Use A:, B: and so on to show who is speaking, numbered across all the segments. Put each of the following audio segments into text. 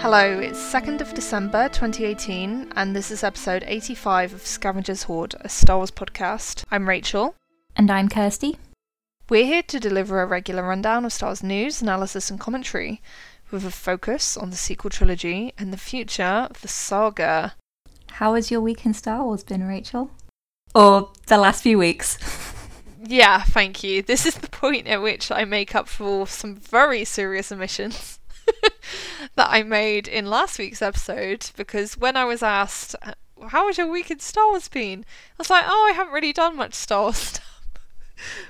A: Hello, it's 2nd of December 2018, and this is episode 85 of Scavenger's Hoard, a Star Wars podcast. I'm Rachel.
B: And I'm Kirsty.
A: We're here to deliver a regular rundown of Star Wars news, analysis, and commentary, with a focus on the sequel trilogy and the future of the saga.
B: How has your week in Star Wars been, Rachel? Or the last few weeks?
A: yeah, thank you. This is the point at which I make up for some very serious omissions. that I made in last week's episode because when I was asked, uh, How was your week in Star Wars been? I was like, Oh, I haven't really done much Star Wars stuff.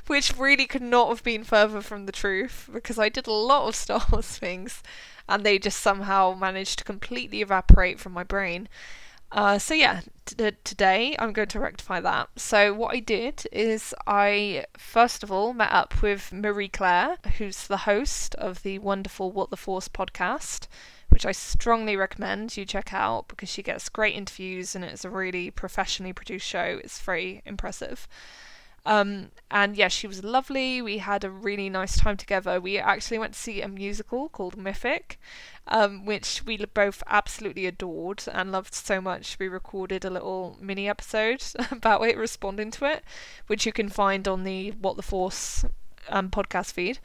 A: Which really could not have been further from the truth because I did a lot of Star Wars things and they just somehow managed to completely evaporate from my brain. Uh, so yeah, t- today I'm going to rectify that. So what I did is I first of all met up with Marie Claire, who's the host of the wonderful What the Force podcast, which I strongly recommend you check out because she gets great interviews and it's a really professionally produced show. It's very impressive. Um, and yeah, she was lovely. We had a really nice time together. We actually went to see a musical called Mythic, um, which we both absolutely adored and loved so much. We recorded a little mini episode about it, responding to it, which you can find on the What the Force um, podcast feed.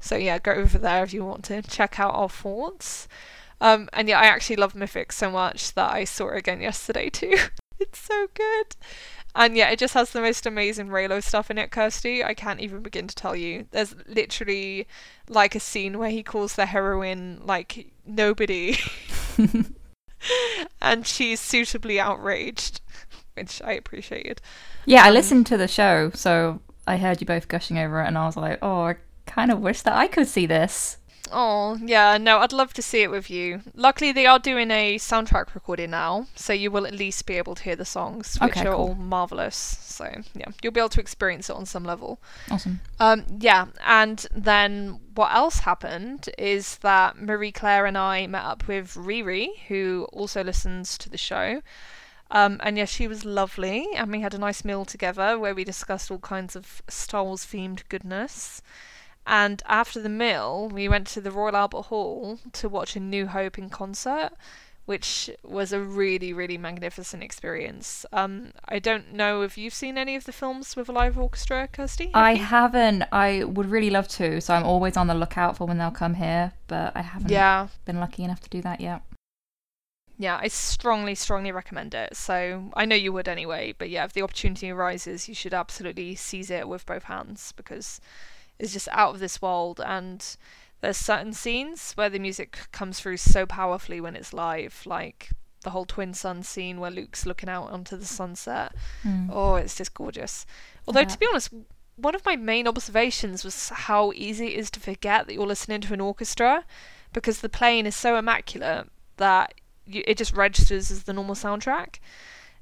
A: So yeah, go over there if you want to check out our thoughts. Um, and yeah, I actually love Mythic so much that I saw it again yesterday too. it's so good. And yeah, it just has the most amazing Reylo stuff in it, Kirsty. I can't even begin to tell you. There's literally like a scene where he calls the heroine like nobody. and she's suitably outraged, which I appreciated.
B: Yeah, I um, listened to the show, so I heard you both gushing over it, and I was like, oh, I kind of wish that I could see this.
A: Oh, yeah, no, I'd love to see it with you. Luckily, they are doing a soundtrack recording now, so you will at least be able to hear the songs, which okay, are cool. all marvelous. So, yeah, you'll be able to experience it on some level.
B: Awesome.
A: Um, yeah, and then what else happened is that Marie Claire and I met up with Riri, who also listens to the show. Um, and yeah, she was lovely, and we had a nice meal together where we discussed all kinds of Star Wars themed goodness. And after the meal, we went to the Royal Albert Hall to watch A New Hope in concert, which was a really, really magnificent experience. Um, I don't know if you've seen any of the films with a live orchestra, Kirsty.
B: Have I you? haven't. I would really love to, so I'm always on the lookout for when they'll come here, but I haven't yeah. been lucky enough to do that yet.
A: Yeah, I strongly, strongly recommend it. So I know you would anyway, but yeah, if the opportunity arises, you should absolutely seize it with both hands because is just out of this world and there's certain scenes where the music comes through so powerfully when it's live like the whole twin sun scene where Luke's looking out onto the sunset mm. oh it's just gorgeous although yeah. to be honest one of my main observations was how easy it is to forget that you're listening to an orchestra because the playing is so immaculate that you, it just registers as the normal soundtrack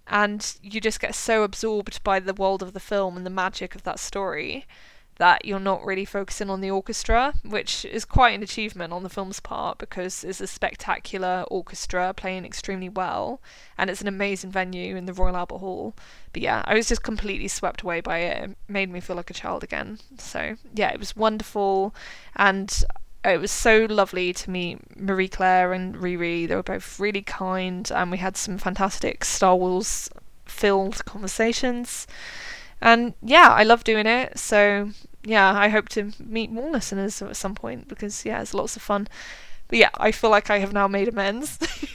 A: and you just get so absorbed by the world of the film and the magic of that story that you're not really focusing on the orchestra, which is quite an achievement on the film's part because it's a spectacular orchestra playing extremely well, and it's an amazing venue in the Royal Albert Hall. But yeah, I was just completely swept away by it. It made me feel like a child again. So yeah, it was wonderful, and it was so lovely to meet Marie Claire and Riri. They were both really kind, and we had some fantastic Star Wars filled conversations. And yeah, I love doing it. So yeah, I hope to meet more listeners at some point because yeah, it's lots of fun. But yeah, I feel like I have now made amends.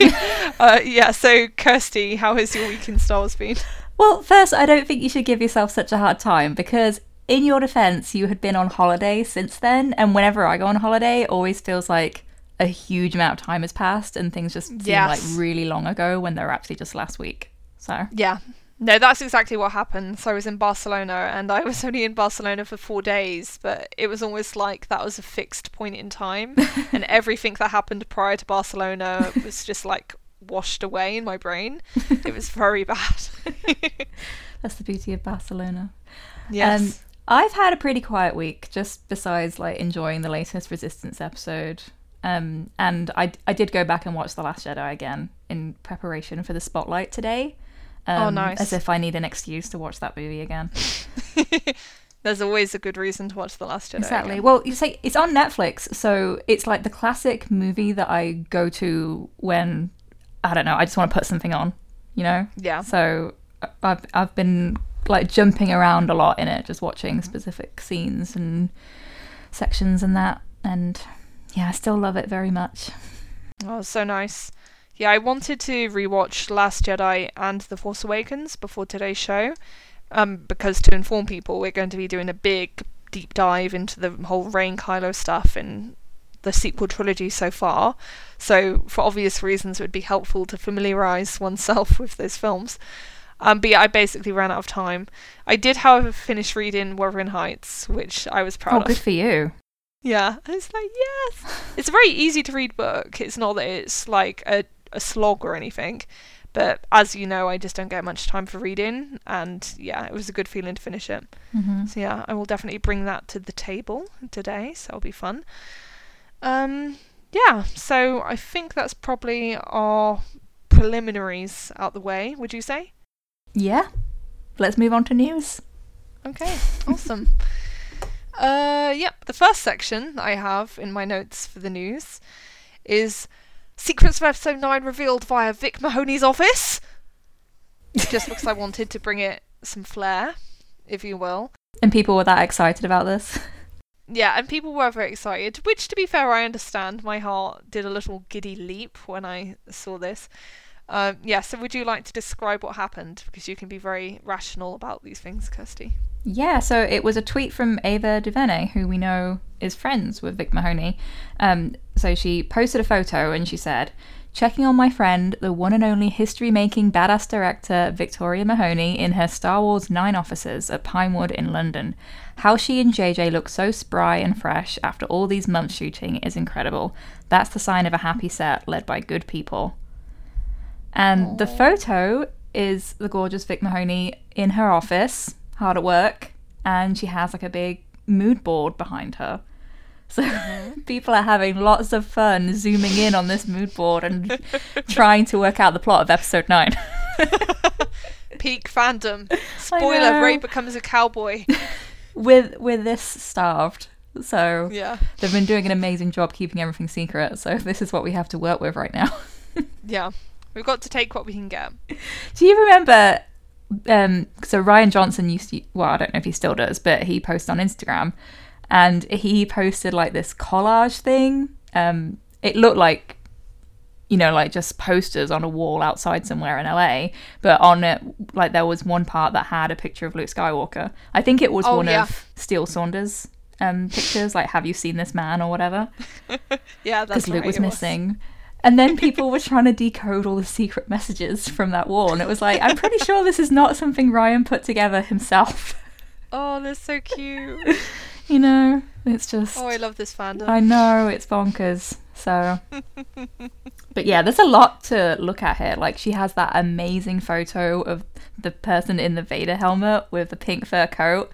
A: uh, yeah, so Kirsty, how has your week in Star Wars been?
B: Well, first, I don't think you should give yourself such a hard time because, in your defense, you had been on holiday since then, and whenever I go on holiday, it always feels like a huge amount of time has passed and things just seem yes. like really long ago when they're actually just last week. So,
A: yeah, no, that's exactly what happened. So I was in Barcelona and I was only in Barcelona for four days, but it was almost like that was a fixed point in time. and everything that happened prior to Barcelona was just like washed away in my brain. it was very bad.
B: that's the beauty of Barcelona.
A: Yes. Um,
B: I've had a pretty quiet week, just besides like enjoying the latest Resistance episode. Um, and I, I did go back and watch The Last Jedi again in preparation for the spotlight today.
A: Oh, um, oh, nice.
B: As if I need an excuse to watch that movie again.
A: There's always a good reason to watch The Last Jedi.
B: Exactly.
A: again.
B: Well, you say it's on Netflix, so it's like the classic movie that I go to when I don't know, I just want to put something on, you know?
A: Yeah.
B: So I've I've been like jumping around a lot in it, just watching specific scenes and sections and that, and yeah, I still love it very much.
A: Oh, so nice. Yeah, I wanted to rewatch Last Jedi and The Force Awakens before today's show, um, because to inform people, we're going to be doing a big deep dive into the whole Rain Kylo stuff and the sequel trilogy so far. So, for obvious reasons, it would be helpful to familiarize oneself with those films. Um, but yeah, I basically ran out of time. I did, however, finish reading Wuthering Heights, which I was proud
B: Oh,
A: of.
B: good for you.
A: Yeah, I was like, yes. It's a very easy to read book. It's not that it's like a, a slog or anything. But as you know, I just don't get much time for reading. And yeah, it was a good feeling to finish it.
B: hmm
A: So yeah, I will definitely bring that to the table today. So it'll be fun. Um, yeah, so I think that's probably our preliminaries out the way, would you say?
B: Yeah. Let's move on to news.
A: Okay, awesome. Uh, yep. The first section I have in my notes for the news is secrets of episode nine revealed via Vic Mahoney's office. Just because I wanted to bring it some flair, if you will.
B: And people were that excited about this.
A: Yeah, and people were very excited, which, to be fair, I understand. My heart did a little giddy leap when I saw this. Um, yeah, so would you like to describe what happened? Because you can be very rational about these things, Kirsty.
B: Yeah, so it was a tweet from Ava DuVernay, who we know is friends with Vic Mahoney. Um, so she posted a photo and she said, Checking on my friend, the one and only history making badass director Victoria Mahoney in her Star Wars 9 offices at Pinewood in London. How she and JJ look so spry and fresh after all these months shooting is incredible. That's the sign of a happy set led by good people. And the photo is the gorgeous Vic Mahoney in her office, hard at work, and she has like a big mood board behind her. So mm-hmm. people are having lots of fun zooming in on this mood board and trying to work out the plot of episode 9.
A: Peak fandom. Spoiler. Rey becomes a cowboy.
B: with with this starved. So
A: yeah,
B: they've been doing an amazing job keeping everything secret. So this is what we have to work with right now.
A: yeah. We've got to take what we can get.
B: Do you remember? Um, so Rian Johnson used to. Well, I don't know if he still does, but he posts on Instagram, and he posted like this collage thing. Um, it looked like, you know, like just posters on a wall outside somewhere in LA, but on it, like there was one part that had a picture of Luke Skywalker. I think it was
A: Oh,
B: one
A: yeah.
B: of Steele Saunders. Um, pictures like "Have you seen this man?" or whatever,
A: Yeah, that's
B: because Luke
A: right,
B: was missing. And then people were trying to decode all the secret messages from that wall, and it was like, I'm pretty sure this is not something Rian put together himself.
A: Oh, they're so cute.
B: you know, it's just.
A: Oh, I love this fandom.
B: I know it's bonkers. So, but yeah, there's a lot to look at here. Like she has that amazing photo of the person in the Vader helmet with the pink fur coat.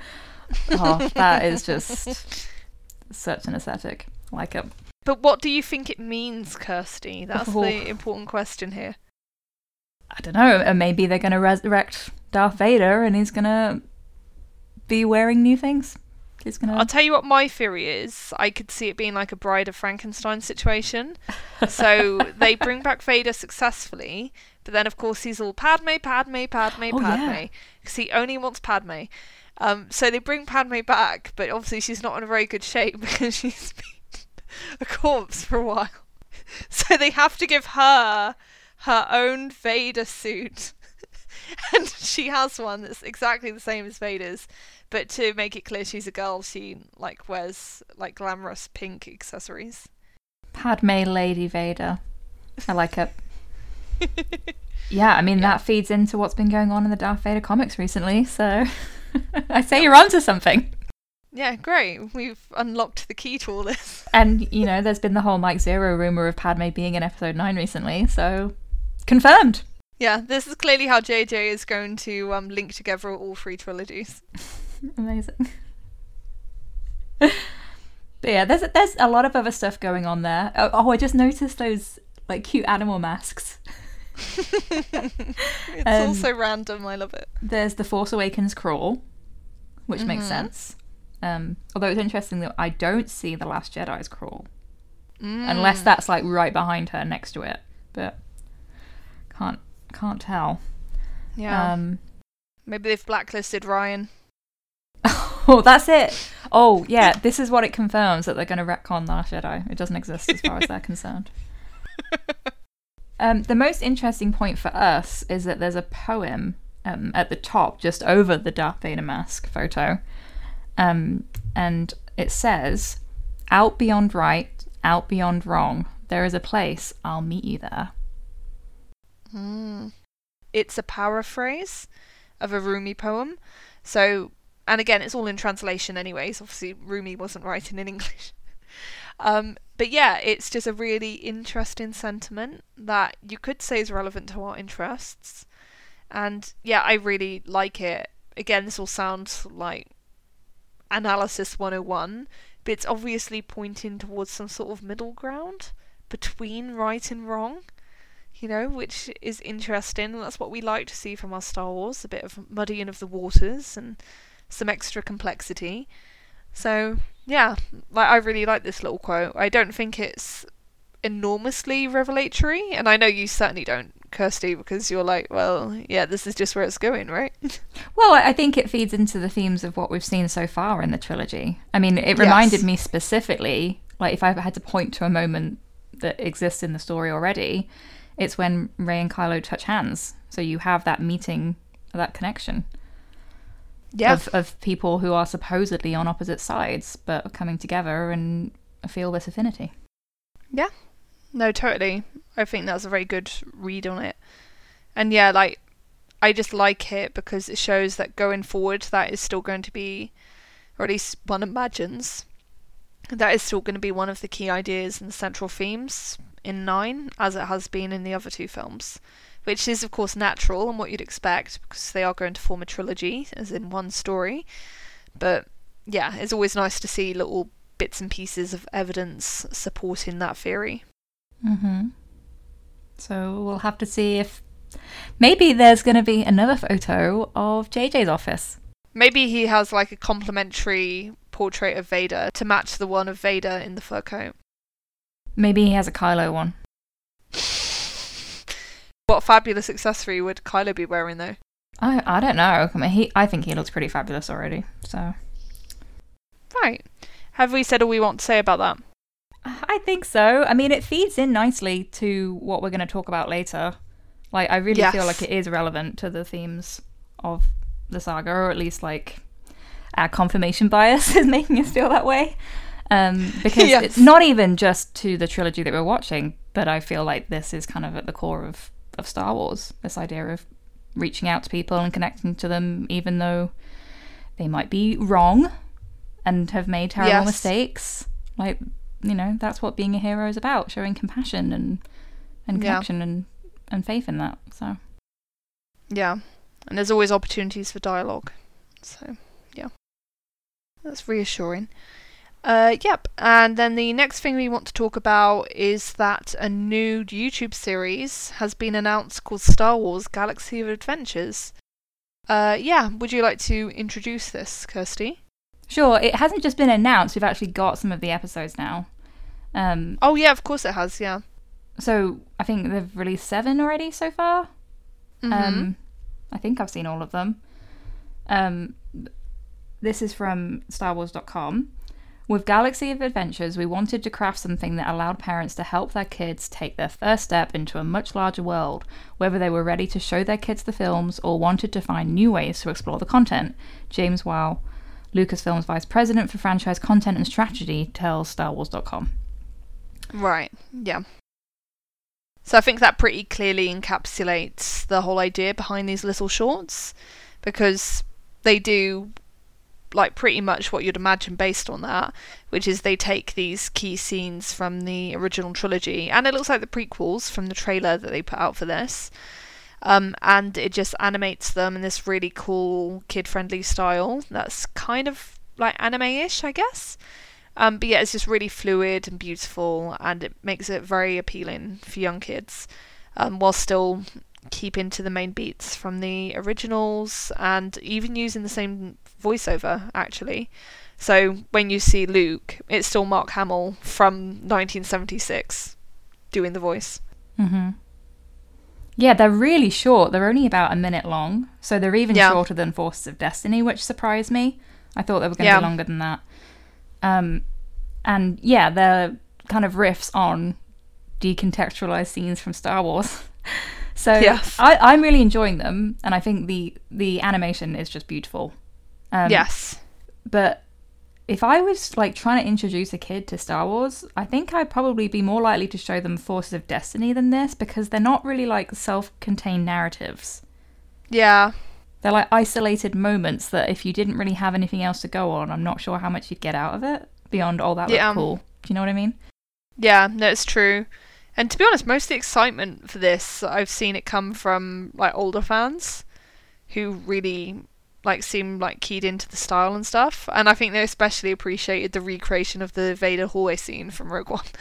B: Oh, that is just such an aesthetic. Like it.
A: But what do you think it means, Kirsty? That's
B: Oh.
A: the important question here.
B: I don't know. And maybe they're going to resurrect Darth Vader, and he's going to be wearing new things. He's gonna...
A: I'll tell you what my theory is. I could see it being like a Bride of Frankenstein situation. so they bring back Vader successfully, but then of course he's all Padme, Padme, Padme,
B: Oh, yeah.
A: Padme, because he only wants Padme. Um, so they bring Padme back, but obviously she's not in a very good shape because she's been a corpse for a while. So they have to give her her own Vader suit. and she has one that's exactly the same as Vader's, but to make it clear she's a girl, she like wears like glamorous pink accessories.
B: Padme Lady Vader. I like it. Yeah, I mean
A: Yeah.
B: that feeds into what's been going on in the Darth Vader comics recently. So I say you're onto something.
A: Yeah, great. We've unlocked the key to all this.
B: And you know, there's been the whole Mike Zeroh rumor of Padme being in Episode Nine recently. So confirmed.
A: Yeah, this is clearly how JJ is going to um, link together all three trilogies.
B: Amazing. but yeah, there's there's a lot of other stuff going on there. Oh, oh I just noticed those like cute animal masks.
A: It's
B: Um,
A: also random. I love it.
B: There's the Force Awakens crawl, which makes
A: Mhm.
B: sense. Um, although it's interesting that I don't see the Last Jedi's crawl,
A: Mm.
B: unless that's like right behind her next to it. But can't can't tell.
A: yeah.
B: Um,
A: Maybe they've blacklisted Rian.
B: oh, that's it. Oh, yeah. This is what it confirms that they're going to retcon the Last Jedi. It doesn't exist as far as they're concerned. Um, the most interesting point for us is that there's a poem um, at the top, just over the Darth Vader mask photo, um, and it says, "Out beyond right, out beyond wrong, there is a place. I'll meet you there."
A: Mm. It's a paraphrase of a Rumi poem. So, and again, it's all in translation, anyways. Obviously, Rumi wasn't writing in English. um, but yeah, it's just a really interesting sentiment that you could say is relevant to our interests. And yeah, I really like it. Again, this will sound like analysis 101, but it's obviously pointing towards some sort of middle ground between right and wrong you know, which is interesting. And that's what we like to see from our Star Wars a bit of muddying of the waters and some extra complexity. So, yeah, like I really like this little quote. I don't think it's enormously revelatory, and I know you certainly don't, Kirsty, because you're like, well, yeah, this is just where it's going, right?
B: Well, I think it feeds into the themes of what we've seen so far in the trilogy. I mean, it reminded
A: Yes.
B: me specifically, like if I had to point to a moment that exists in the story already, it's when Rey and Kylo touch hands. So you have that meeting, that connection
A: yeah,
B: of, of people who are supposedly on opposite sides, but are coming together and feel this affinity.
A: No, totally. I think that's a very good read on it. And yeah, like I just like it because it shows that going forward that is still going to be or at least one imagines that is still going to be one of the key ideas and central themes in 9 as it has been in the other two films. Which is of course natural and what you'd expect because they are going to form a trilogy as in one story. But yeah, it's always nice to see little bits and pieces of evidence supporting that theory.
B: Mm-hmm. So we'll have to see if maybe there's going to be another photo of JJ's office.
A: Maybe he has like a complimentary portrait of Vader to match the one of Vader in the fur coat.
B: Maybe he has a Kylo one.
A: What fabulous accessory would Kylo be wearing though?
B: I I don't know. I mean, he I think he looks pretty fabulous already. So
A: Right. Have we said all we want to say about that?
B: I think so. I mean, it feeds in nicely to what we're going to talk about later. Like, I really feel like it is relevant to the themes of the saga, or at least like our confirmation bias is making us feel that way. Um, because
A: Yes.
B: it's not even just to the trilogy that we're watching, but I feel like this is kind of at the core of, of Star Wars. This idea of reaching out to people and connecting to them, even though they might be wrong and have made terrible
A: Yes.
B: mistakes. Like, you know, that's what being a hero is about showing compassion and, and
A: Yeah.
B: connection and, and faith in that. So,
A: Yeah. And there's always opportunities for dialogue. So, yeah. That's reassuring. Uh, yep. And then the next thing we want to talk about is that a new YouTube series has been announced called Star Wars Galaxy of Adventures. Uh, yeah. Would you like to introduce this, Kirsty?
B: sure, it hasn't just been announced, we've actually got some of the episodes now. Um,
A: Oh, yeah, of course it has, yeah.
B: so, I think they've released seven already so far.
A: Mhm.
B: Um, I think I've seen all of them. Um, this is from StarWars.com. With Galaxy of Adventures, we wanted to craft something that allowed parents to help their kids take their first step into a much larger world, whether they were ready to show their kids the films or wanted to find new ways to explore the content. James Waugh, Lucasfilm's vice president for franchise content and strategy, tells StarWars.com.
A: Right, yeah. So I think that pretty clearly encapsulates the whole idea behind these little shorts because they do like pretty much what you'd imagine based on that, which is they take these key scenes from the original trilogy and it looks like the prequels from the trailer that they put out for this. Um, and it just animates them in this really cool kid friendly style that's kind of like anime ish, I guess. Um, but yeah, it's just really fluid and beautiful, and it makes it very appealing for young kids, um, while still keeping to the main beats from the originals, and even using the same voiceover actually. So when you see Luke, it's still Mark Hamill from 1976 doing the voice.
B: Mm-hmm. Yeah, they're really short. They're only about a minute long, so they're even
A: Yeah.
B: shorter than Forces of Destiny, which surprised me. I thought they were going to
A: Yeah.
B: be longer than that. Um, and yeah, they're kind of riffs on decontextualized scenes from Star Wars. so
A: Yes.
B: I, I'm really enjoying them, and I think the the animation is just beautiful. Um,
A: yes.
B: but if I was like trying to introduce a kid to Star Wars, I think I'd probably be more likely to show them Forces of Destiny than this because they're not really like self-contained narratives.
A: Yeah.
B: They're like isolated moments that if you didn't really have anything else to go on, I'm not sure how much you'd get out of it beyond all that
A: Yeah.
B: looked cool. Do you know what I mean?
A: Yeah, no, it's true. And to be honest, most of the excitement for this, I've seen it come from like older fans who really like seem like keyed into the style and stuff. And I think they especially appreciated the recreation of the Vader hallway scene from Rogue One.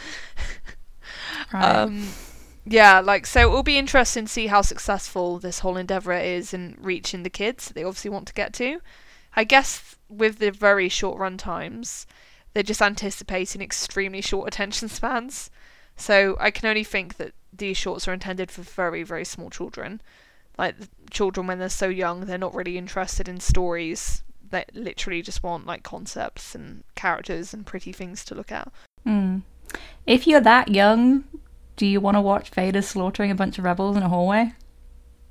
B: Right.
A: Um, yeah, like so it will be interesting to see how successful this whole endeavor is in reaching the kids that they obviously want to get to. I guess with the very short run times, they're just anticipating extremely short attention spans. So I can only think that these shorts are intended for very very small children. Like children when they're so young, they're not really interested in stories. They literally just want like concepts and characters and pretty things to look at.
B: Hmm. If you're that young, do you want to watch Vader slaughtering a bunch of rebels in a hallway?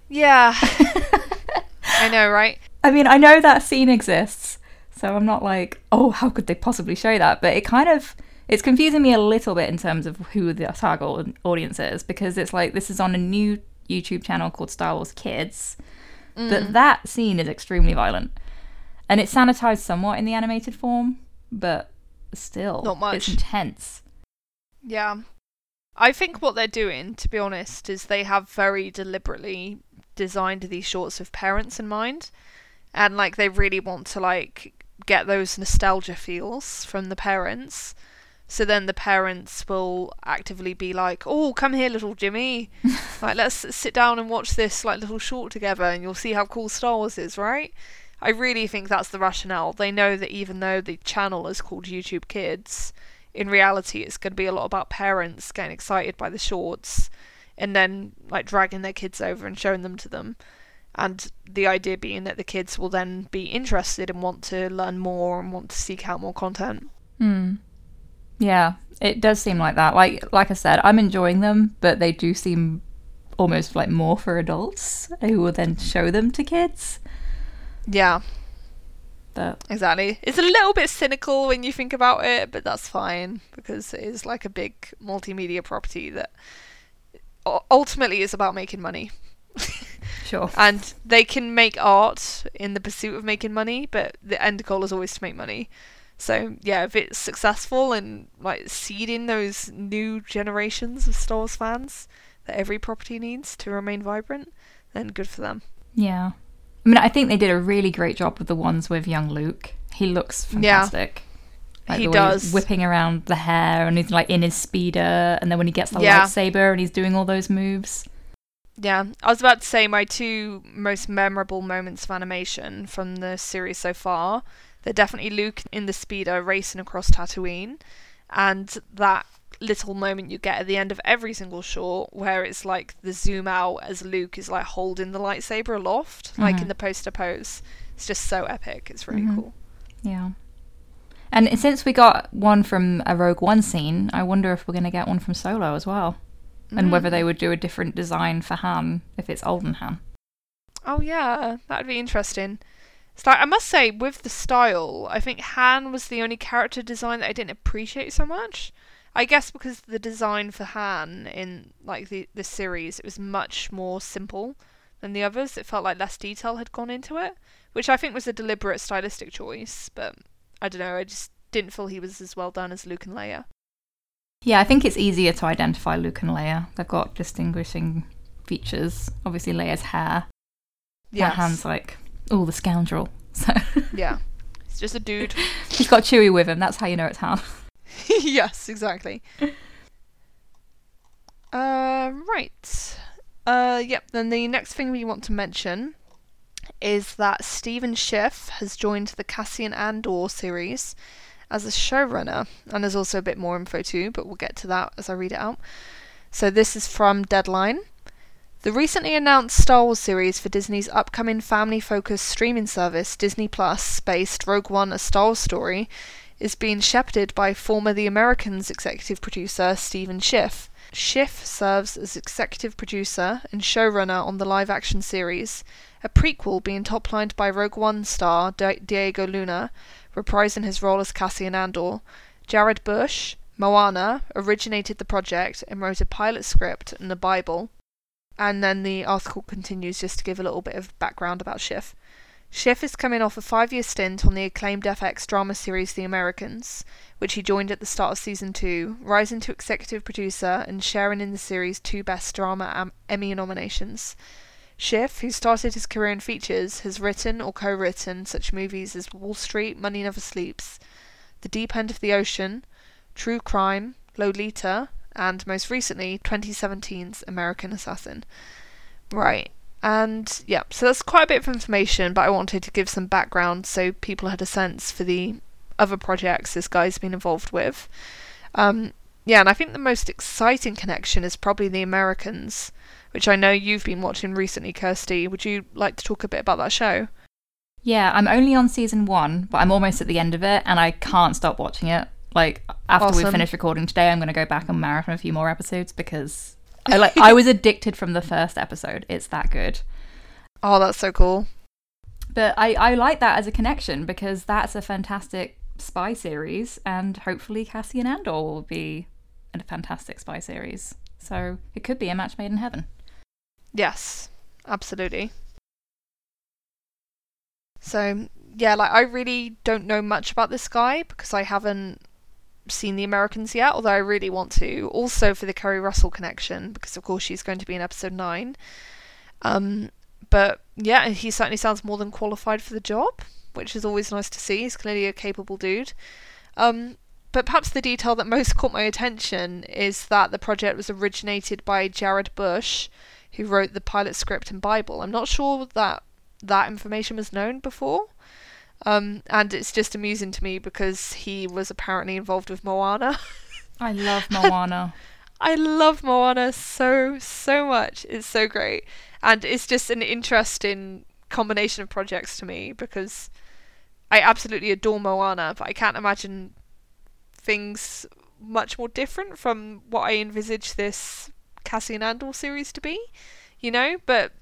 A: Yeah. I know, right?
B: I mean, I know that scene exists, so I'm not like, oh, how could they possibly show that? But it kind of it's confusing me a little bit in terms of who the target audience is because it's like this is on a new YouTube channel called Star Wars Kids,
A: Mm.
B: but that scene is extremely violent, and it's sanitized somewhat in the animated form, but still,
A: Not much.
B: It's intense.
A: Yeah. I think what they're doing, to be honest, is they have very deliberately designed these shorts with parents in mind. And like they really want to like get those nostalgia feels from the parents. So then the parents will actively be like, "Oh, come here, little Jimmy. like let's sit down and watch this like little short together and you'll see how cool Star Wars is, right?" I really think that's the rationale. They know that even though the channel is called YouTube Kids, in reality it's going to be a lot about parents getting excited by the shorts and then like dragging their kids over and showing them to them and the idea being that the kids will then be interested and want to learn more and want to seek out more content
B: Hmm. Yeah, it does seem like that. Like like I said, I'm enjoying them, but they do seem almost like more for adults who will then show them to kids.
A: yeah
B: But
A: exactly. It's a little bit cynical when you think about it but that's fine because it is like a big multimedia property that ultimately is about making money.
B: Sure.
A: and they can make art in the pursuit of making money but the end goal is always to make money. So yeah if it's successful and like seeding those new generations of star wars fans that every property needs to remain vibrant then good for them.
B: Yeah. I mean, I think they did a really great job with the ones with young Luke. He looks
A: Yeah.
B: fantastic. Like
A: He
B: the way he's
A: does.
B: whipping around the hair and he's like in his speeder and then when he gets the
A: Yeah.
B: lightsaber and he's doing all those moves.
A: yeah i was about to say my two most memorable moments of animation from the series so far they're definitely luke in the speeder racing across tatooine and that little moment you get at the end of every single short where it's like the zoom out as Luke is like holding the lightsaber aloft, like
B: Mhm.
A: in the poster pose. It's just so epic. It's really
B: Mhm.
A: cool.
B: Yeah. And since we got one from a Rogue One scene, I wonder if we're going to get one from Solo as well. And whether
A: Mm.
B: they would do a different design for Han if it's olden Han.
A: Oh yeah, that'd be interesting. It's like I must say, with the style, I think Han was the only character design that I didn't appreciate so much. I guess because the design for Han in like the the series, it was much more simple than the others. It felt like less detail had gone into it, which I think was a deliberate stylistic choice. But I don't know, I just didn't feel he was as well done as Luke and Leia.
B: Yeah, I think it's easier to identify Luke and Leia. They've got distinguishing features. Obviously, Leia's hair. Yeah. Han's like, oh, the scoundrel. So
A: yeah, he's just a dude.
B: he's got Chewie with him. That's how you know it's Han.
A: yes, exactly. Uh, right. Uh, yep. Then the next thing we want to mention is that Stephen Schiff has joined the Cassian Andor series as a showrunner, and there's also a bit more info too, but we'll get to that as I read it out. So this is from Deadline. The recently announced Star Wars series for Disney's upcoming family focused streaming service, Disney Plus, based Rogue One A Star Wars Story, is being shepherded by former The Americans executive producer Stephen Schiff. Schiff serves as executive producer and showrunner on the live action series, a prequel being top lined by Rogue One star Diego Luna, reprising his role as Cassian Andor. Jared Bush, Moana, originated the project and wrote a pilot script and a Bible. And then the article continues just to give a little bit of background about Schiff. Schiff is coming off a five year stint on the acclaimed FX drama series The Americans, which he joined at the start of season two, rising to executive producer and sharing in the series two Best Drama Emmy nominations. Schiff, who started his career in features, has written or co written such movies as Wall Street, Money Never Sleeps, The Deep End of the Ocean, True Crime, Lolita, and most recently 2017's American Assassin. Right. And yeah, so that's quite a bit of information, but I wanted to give some background so people had a sense for the other projects this guy's been involved with. Um, yeah, and I think the most exciting connection is probably the Americans, which I know you've been watching recently, Kirsty. Would you like to talk a bit about that show?
B: Yeah, I'm only on season one, but I'm almost at the end of it, and I can't stop watching it. Like after awesome. we finish recording today, I'm going to go back and marathon a few more episodes because I like I was addicted from the first episode. It's that good.
A: Oh, that's so cool.
B: But I I like that as a connection because that's a fantastic spy series, and hopefully Cassian Andor will be a fantastic spy series. So it could be a match made in heaven.
A: Yes, absolutely. So yeah, like I really don't know much about this guy because I haven't seen The Americans yet, although I really want to. Also for the Keri Russell connection, because of course she's going to be in episode 9. Um, but yeah, he certainly sounds more than qualified for the job, which is always nice to see. He's clearly a capable dude. Um, but perhaps the detail that most caught my attention is that the project was originated by Jared Bush, who wrote the pilot script and Bible. I'm not sure that that information was known before. Um, and it's just amusing to me because he was apparently involved with Moana.
B: I love Moana.
A: I love Moana so, so much. It's so great. And it's just an interesting combination of projects to me because I absolutely adore Moana, but I can't imagine things much more different from what I envisage this Cassian Andor series to be, you know? But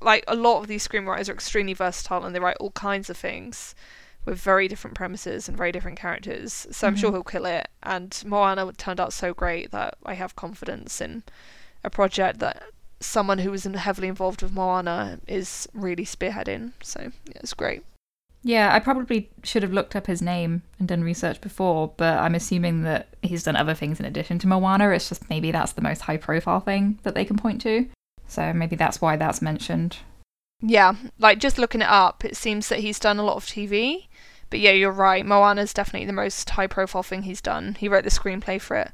A: like a lot of these screenwriters are extremely versatile and they write all kinds of things with very different premises and very different characters. So I'm mm-hmm. sure he'll kill it. And Moana turned out so great that I have confidence in a project that someone who was heavily involved with Moana is really spearheading. So yeah, it's great.
B: Yeah, I probably should have looked up his name and done research before, but I'm assuming that he's done other things in addition to Moana. It's just maybe that's the most high profile thing that they can point to. So maybe that's why that's mentioned.
A: Yeah, like just looking it up, it seems that he's done a lot of TV. But yeah, you're right. Moana's definitely the most high profile thing he's done. He wrote the screenplay for it.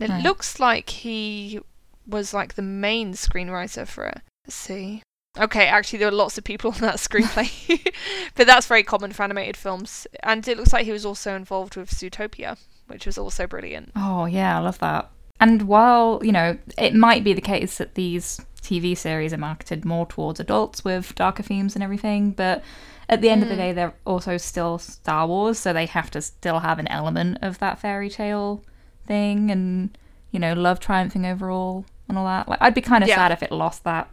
A: And it hmm. looks like he was like the main screenwriter for it. Let's see. Okay, actually, there were lots of people on that screenplay, but that's very common for animated films. And it looks like he was also involved with Zootopia, which was also brilliant.
B: Oh yeah, I love that. And while you know it might be the case that these TV series are marketed more towards adults with darker themes and everything, but at the end mm. of the hmm. day, they're also still Star Wars, so they have to still have an element of that fairy tale thing and, you know, love triumphing over all and all that. Like, I'd be kind of yeah. sad if it lost that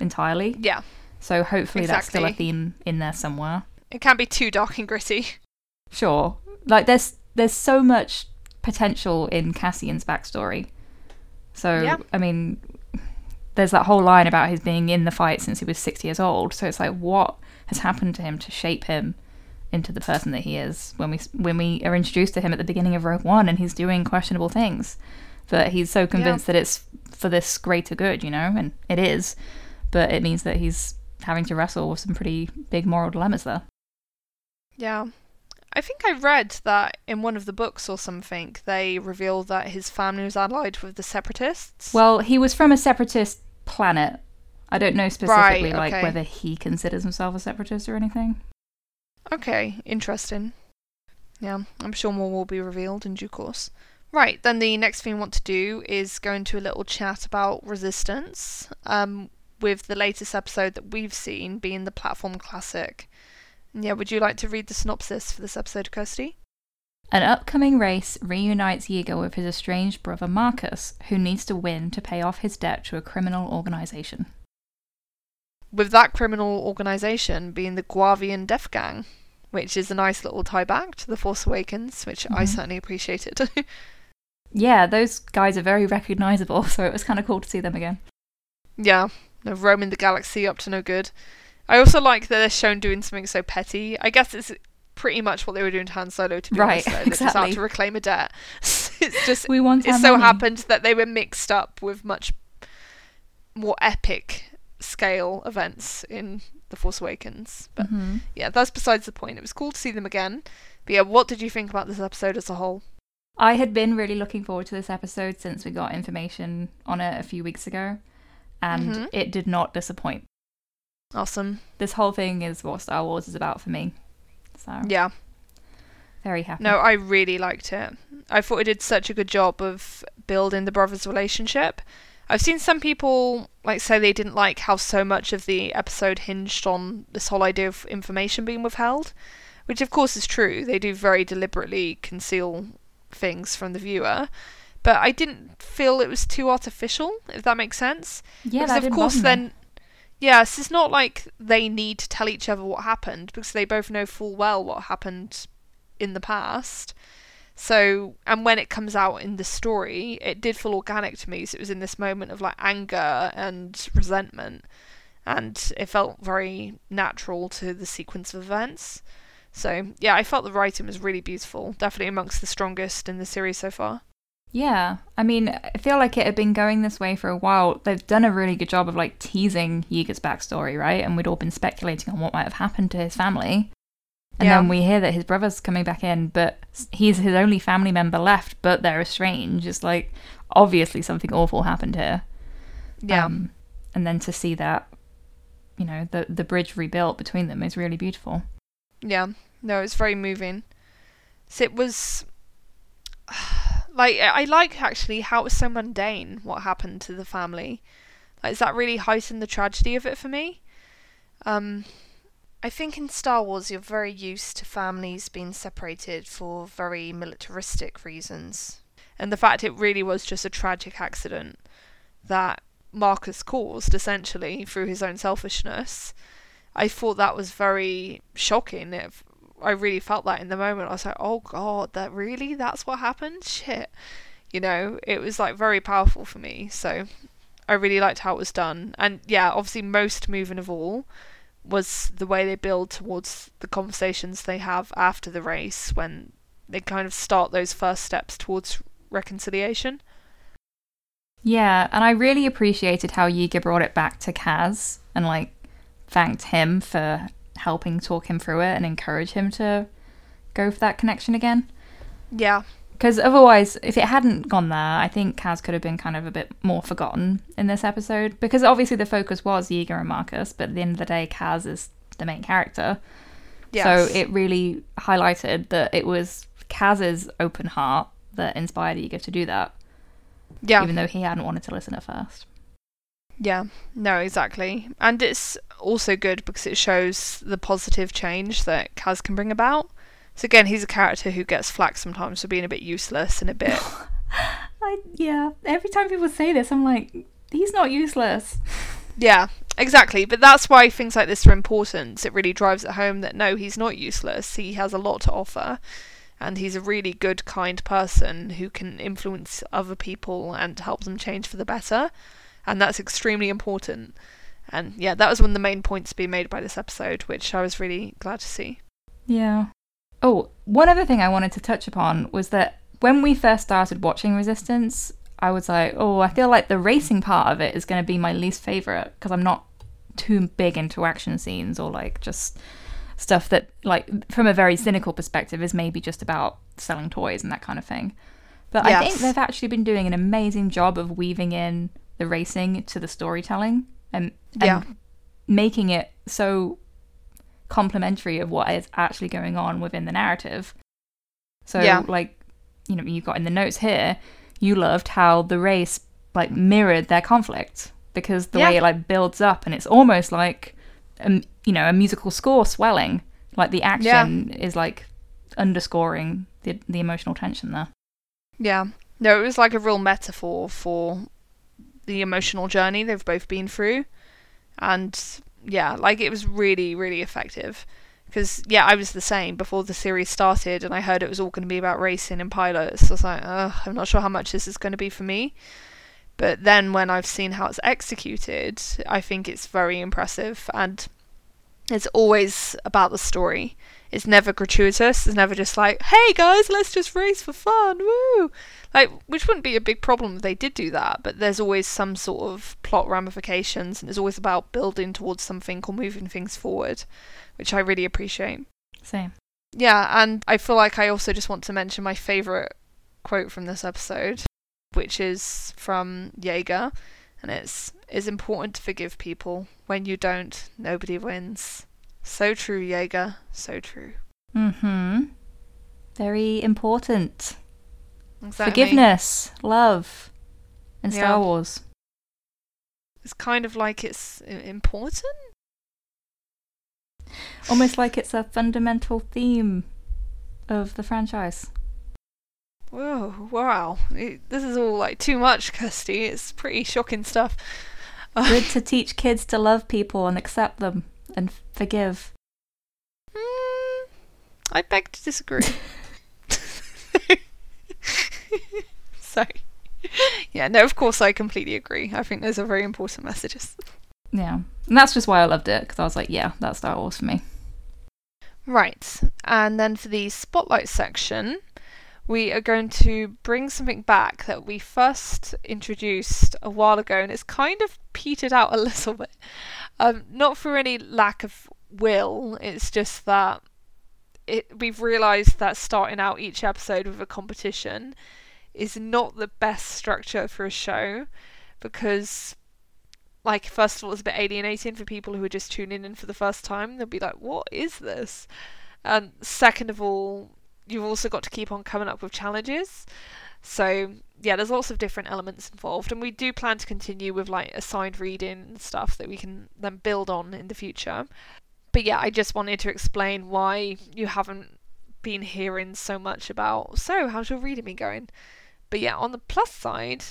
B: entirely.
A: Yeah.
B: So hopefully exactly. that's still a theme in there somewhere.
A: It can't be too dark and gritty.
B: Sure. Like, there's there's so much potential in Cassian's backstory. So, yeah. I mean, there's that whole line about his being in the fight since he was six years old. So it's like, what has happened to him to shape him into the person that he is? When we when we are introduced to him at the beginning of Rogue One, and he's doing questionable things, but he's so convinced yeah. that it's for this greater good, you know, and it is. But it means that he's having to wrestle with some pretty big moral dilemmas there.
A: Yeah. I think I read that in one of the books or something, they revealed that his family was allied with the separatists.
B: Well, he was from a separatist planet. I don't know specifically
A: Right,
B: like whether he considers himself a separatist or anything.
A: Okay, interesting. Yeah, I'm sure more will be revealed in due course. Right, then the next thing we want to do is go into a little chat about resistance, um, with the latest episode that we've seen being the platform classic. Yeah, would you like to read the synopsis for this episode, Kirsty?
B: An upcoming race reunites Yeager with his estranged brother Marcus, who needs to win to pay off his debt to a criminal organization.
A: With that criminal organisation being the Guavian Death Gang, which is a nice little tie back to The Force Awakens, which I
B: Mhm.
A: certainly appreciated.
B: Yeah, those guys are very recognizable, so it was kind of cool to see them again.
A: Yeah, no, roaming the galaxy up to no good. I also like that they're shown doing something so petty. I guess it's pretty much what they were doing to Han Solo, to be
B: Right,
A: honest. Though. They're just out to reclaim a debt. it's just
B: We want
A: it so
B: money.
A: happened that they were mixed up with much more epic scale events in The Force Awakens. But
B: Mhm.
A: yeah, that's besides the point. It was cool to see them again. But yeah, what did you think about this episode as a whole?
B: I had been really looking forward to this episode since we got information on it a few weeks ago, and
A: Mhm.
B: it did not disappoint.
A: Awesome.
B: This whole thing is what Star Wars is about for me. So,
A: Yeah.
B: very happy.
A: No, I really liked it. I thought it did such a good job of building the brothers' relationship. I've seen some people like say they didn't like how so much of the episode hinged on this whole idea of information being withheld, which of course is true. They do very deliberately conceal things from the viewer. But I didn't feel it was too artificial, if that makes sense.
B: yeah,
A: because of course then yes it's not like they need to tell each other what happened because they both know full well what happened in the past. So and when it comes out in the story it did feel organic to me so it was in this moment of like anger and resentment. And it felt very natural to the sequence of events. So yeah i felt the writing was really beautiful definitely amongst the strongest in the series so far
B: Yeah, I mean, I feel like it had been going this way for a while. They've done a really good job of like teasing Yeager's backstory, right? And we'd all been speculating on what might have happened to his family. And
A: Yeah.
B: then we hear that his brother's coming back in, but he's his only family member left, but they're estranged. It's like obviously something awful happened here.
A: yeah
B: Um, and then to see that, you know, the the bridge rebuilt between them is really beautiful.
A: Yeah, no, it's very moving. So it was like I like actually how it was so mundane what happened to the family. Like, does that really heighten the tragedy of it for me? Um, I think in Star Wars you're very used to families being separated for very militaristic reasons, and the fact it really was just a tragic accident that Marcus caused essentially through his own selfishness. I thought that was very shocking. It, I really felt that in the moment. I was like, "Oh God, that really? That's what happened? Shit!" You know, it was like very powerful for me. So I really liked how it was done. And yeah, obviously, most moving of all was the way they build towards the conversations they have after the race when they kind of start those first steps towards reconciliation.
B: Yeah, and I really appreciated how Yeager brought it back to Kaz and like thanked him for helping talk him through it and encourage him to go for that connection again.
A: Yeah,
B: Because otherwise, if it hadn't gone there, I think Kaz could have been kind of a bit more forgotten in this episode. Because obviously the focus was Yeager and Marcus, but at the end of the day, Kaz is the main character.
A: yes.
B: So it really highlighted that it was Kaz's open heart that inspired Yeager to do that,
A: yeah.
B: even though he hadn't wanted to listen at first.
A: Yeah, no, exactly. And it's also good because it shows the positive change that Kaz can bring about. So again, he's a character who gets flack sometimes for being a bit useless and a bit
B: I yeah. Every time people say this, I'm like, he's not useless.
A: Yeah, exactly. But that's why things like this are important. It really drives it home that no, he's not useless. He has a lot to offer. And he's a really good, kind person who can influence other people and help them change for the better. And that's extremely important. And yeah, that was one of the main points being made by this episode, which I was really glad to see.
B: Yeah. Oh, one other thing I wanted to touch upon was that when we first started watching Resistance, I was like, oh, I feel like the racing part of it is going to be my least favorite because I'm not too big into action scenes or like just stuff that, like, from a very cynical perspective, is maybe just about selling toys and that kind of thing. But I think they've actually been doing an amazing job of weaving in the racing to the storytelling. and, and
A: Yeah.
B: making it so complementary of what is actually going on within the narrative. So
A: Yeah.
B: like you know you've got in the notes here you loved how the race like mirrored their conflict because the way it like builds up and it's almost like um, you know a musical score swelling like the action is like underscoring the the emotional tension there.
A: Yeah. No, it was like a real metaphor for the emotional journey they've both been through. And yeah, like it was really, really effective. Because, yeah, I was the same before the series started and I heard it was all going to be about racing and pilots. I was like, I'm not sure how much this is going to be for me. But then when I've seen how it's executed, I think it's very impressive. And it's always about the story. It's never gratuitous. It's never just like, hey guys, let's just race for fun, woo! Like, which wouldn't be a big problem if they did do that, but there's always some sort of plot ramifications, and it's always about building towards something or moving things forward, which I really appreciate.
B: Same.
A: Yeah, and I feel like I also just want to mention my favourite quote from this episode, which is from Yeager, and it's it's important to forgive people. When you don't, nobody wins. So true, Yeager. So true.
B: Mm Mhm. Very important.
A: Exactly.
B: Forgiveness, love Star
A: Yeah.
B: Wars.
A: It's kind of like it's important.
B: Almost like it's a fundamental theme of the franchise.
A: Whoa, wow. It- This is all like too much, Kirsty. It's pretty shocking stuff.
B: Good to teach kids to love people and accept them and forgive.
A: Mm, I beg to disagree. Sorry. Yeah, no, of course I completely agree. I think those are very important messages.
B: Yeah. And that's just why I loved it, because I was like, yeah, that's Star Wars for me.
A: Right, and then for the spotlight section, we are going to bring something back that we first introduced a while ago, and it's kind of petered out a little bit. Um, not for any lack of will, it's just that it we've realised that starting out each episode with a competition is not the best structure for a show because like first of all it's a bit alienating for people who are just tuning in for the first time they'll be like what is this and second of all you've also got to keep on coming up with challenges. So yeah there's lots of different elements involved and we do plan to continue with like assigned reading and stuff that we can then build on in the future. But yeah i just wanted to explain why you haven't been hearing so much about so how's your reading been going? But yeah on the plus side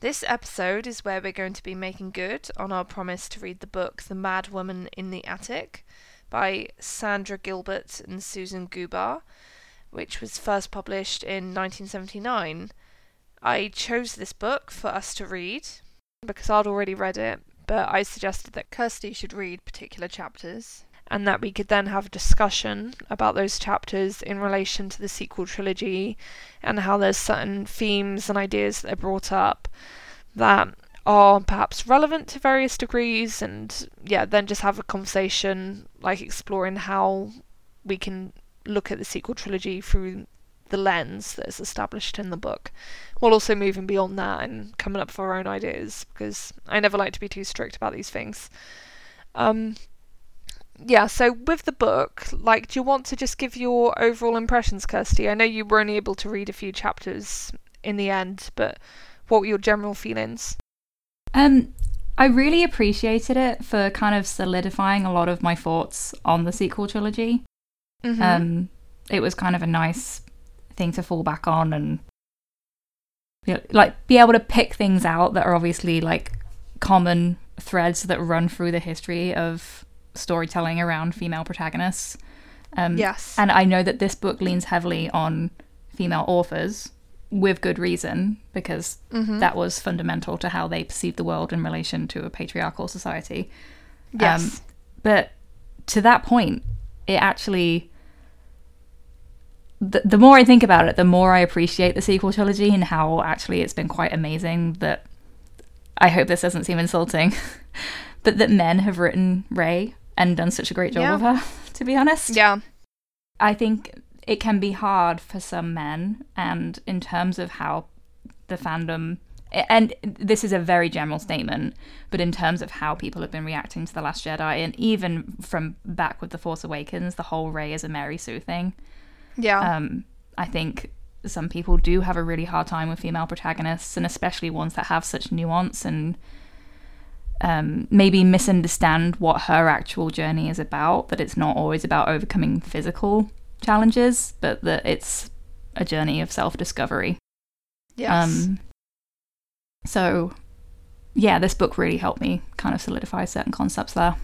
A: this episode is where we're going to be making good on our promise to read the book The Mad Woman in the Attic by Sandra Gilbert and Susan Gubar, which was first published in 1979. I chose this book for us to read because I'd already read it, but I suggested that Kirsty should read particular chapters and that we could then have a discussion about those chapters in relation to the sequel trilogy and how there's certain themes and ideas that are brought up that are perhaps relevant to various degrees and yeah then just have a conversation like exploring how we can look at the sequel trilogy through the lens that is established in the book while also moving beyond that and coming up with our own ideas because I never like to be too strict about these things um yeah, so with the book, like, do you want to just give your overall impressions, Kirsty? I know you were only able to read a few chapters in the end, but what were your general feelings?
B: Um, I really appreciated it for kind of solidifying a lot of my thoughts on the sequel trilogy.
A: Mm-hmm.
B: Um, it was kind of a nice thing to fall back on and you know, like be able to pick things out that are obviously like common threads that run through the history of storytelling around female protagonists. Um,
A: yes.
B: And I know that this book leans heavily on female authors with good reason because
A: Mhm.
B: that was fundamental to how they perceived the world in relation to a patriarchal society.
A: yes.
B: Um, but to that point, it actually. The, the more I think about it, the more I appreciate the sequel trilogy and how actually it's been quite amazing that. I hope this doesn't seem insulting, but that men have written Rey and done such a great job
A: Yeah.
B: of her, to be honest.
A: yeah.
B: I think it can be hard for some men, and in terms of how the fandom and this is a very general statement, but in terms of how people have been reacting to The Last Jedi, and even from back with The Force Awakens, the whole Rey is a Mary Sue thing,
A: Yeah.
B: um, I think some people do have a really hard time with female protagonists, and especially ones that have such nuance and um, maybe misunderstand what her actual journey is about. That it's not always about overcoming physical challenges, but that it's a journey of self discovery.
A: yes.
B: Um, so, yeah, this book really helped me kind of solidify certain concepts there.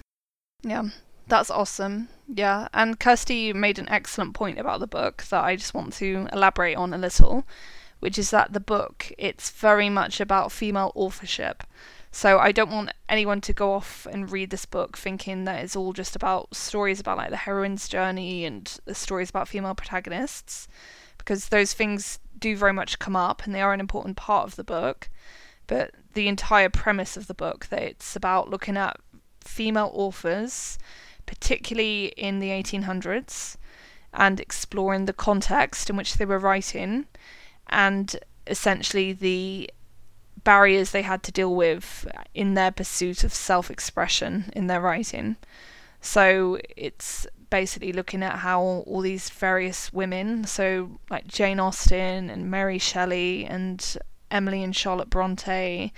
A: Yeah, that's awesome. Yeah, and Kirsty made an excellent point about the book that I just want to elaborate on a little, which is that the book it's very much about female authorship. So I don't want anyone to go off and read this book thinking that it's all just about stories about like the heroine's journey and the stories about female protagonists, because those things do very much come up and they are an important part of the book. But the entire premise of the book that it's about looking at female authors particularly in the 1800s, and exploring the context in which they were writing and essentially the barriers they had to deal with in their pursuit of self expression in their writing. So it's basically looking at how all these various women, so like Jane Austen and Mary Shelley and Emily and Charlotte Bronte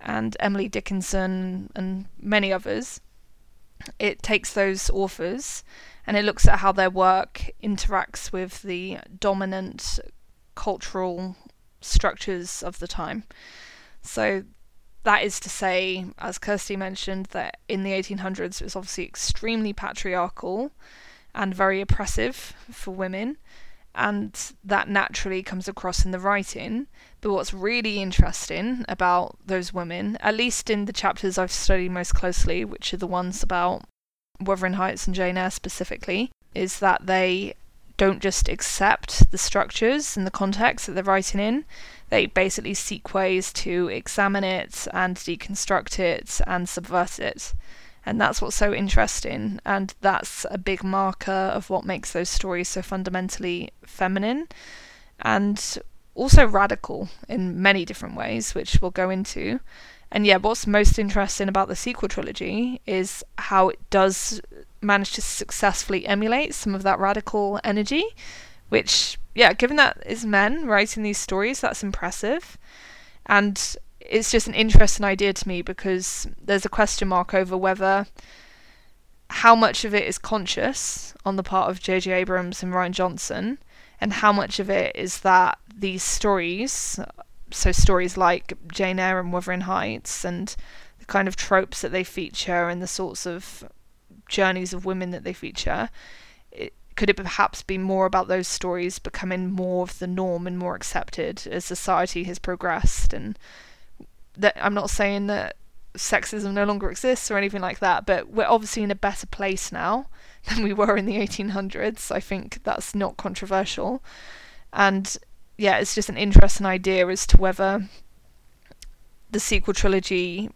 A: and Emily Dickinson and many others, it takes those authors and it looks at how their work interacts with the dominant cultural structures of the time. So that is to say, as Kirsty mentioned, that in the 1800s it was obviously extremely patriarchal and very oppressive for women, and that naturally comes across in the writing. But what's really interesting about those women, at least in the chapters I've studied most closely, which are the ones about Wuthering Heights and Jane Eyre specifically, is that they don't just accept the structures and the context that they're writing in, they basically seek ways to examine it and deconstruct it and subvert it. And that's what's so interesting, and that's a big marker of what makes those stories so fundamentally feminine and also radical in many different ways, which we'll go into. And yeah, what's most interesting about the sequel trilogy is how it does manage to successfully emulate some of that radical energy, which, yeah, given that it's men writing these stories, that's impressive. And it's just an interesting idea to me because there's a question mark over whether how much of it is conscious on the part of J.J. Abrams and Rian Johnson, and how much of it is that these stories, so stories like Jane Eyre and Wuthering Heights, and the kind of tropes that they feature and the sorts of journeys of women that they feature, it, could it perhaps be more about those stories becoming more of the norm and more accepted as society has progressed? And that I'm not saying that sexism no longer exists or anything like that, but we're obviously in a better place now than we were in the 1800s. I think that's not controversial. And yeah, it's just an interesting idea as to whether the sequel trilogy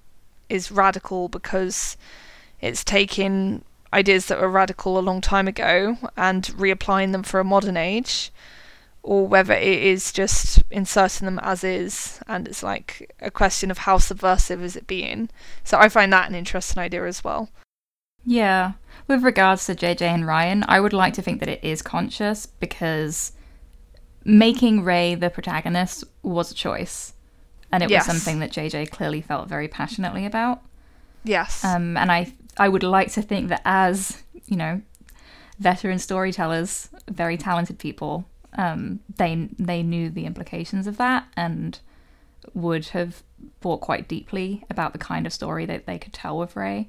A: is radical because it's taking ideas that were radical a long time ago and reapplying them for a modern age, or whether it is just inserting them as is and it's like a question of how subversive is it being. So I find that an interesting idea as well.
B: Yeah. With regards to JJ and Rian, I would like to think that it is conscious because making Rey the protagonist was a choice. And it
A: Yes.
B: was something that JJ clearly felt very passionately about.
A: Yes.
B: Um, and I I would like to think that as, you know, veteran storytellers, very talented people, um, they they knew the implications of that and would have thought quite deeply about the kind of story that they could tell with Rey.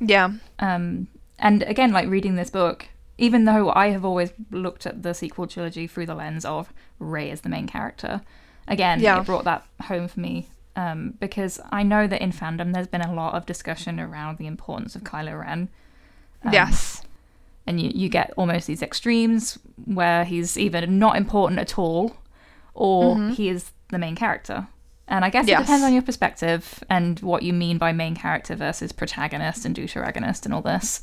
A: yeah.
B: Um, and again, like reading this book, even though I have always looked at the sequel trilogy through the lens of Rey as the main character, again,
A: Yeah.
B: it brought that home for me um, because I know that in fandom there's been a lot of discussion around the importance of Kylo Ren. Um,
A: yes.
B: And you, you get almost these extremes where he's either not important at all or
A: Mhm.
B: he is the main character. And I guess
A: Yes.
B: it depends on your perspective and what you mean by main character versus protagonist and deuteragonist and all this.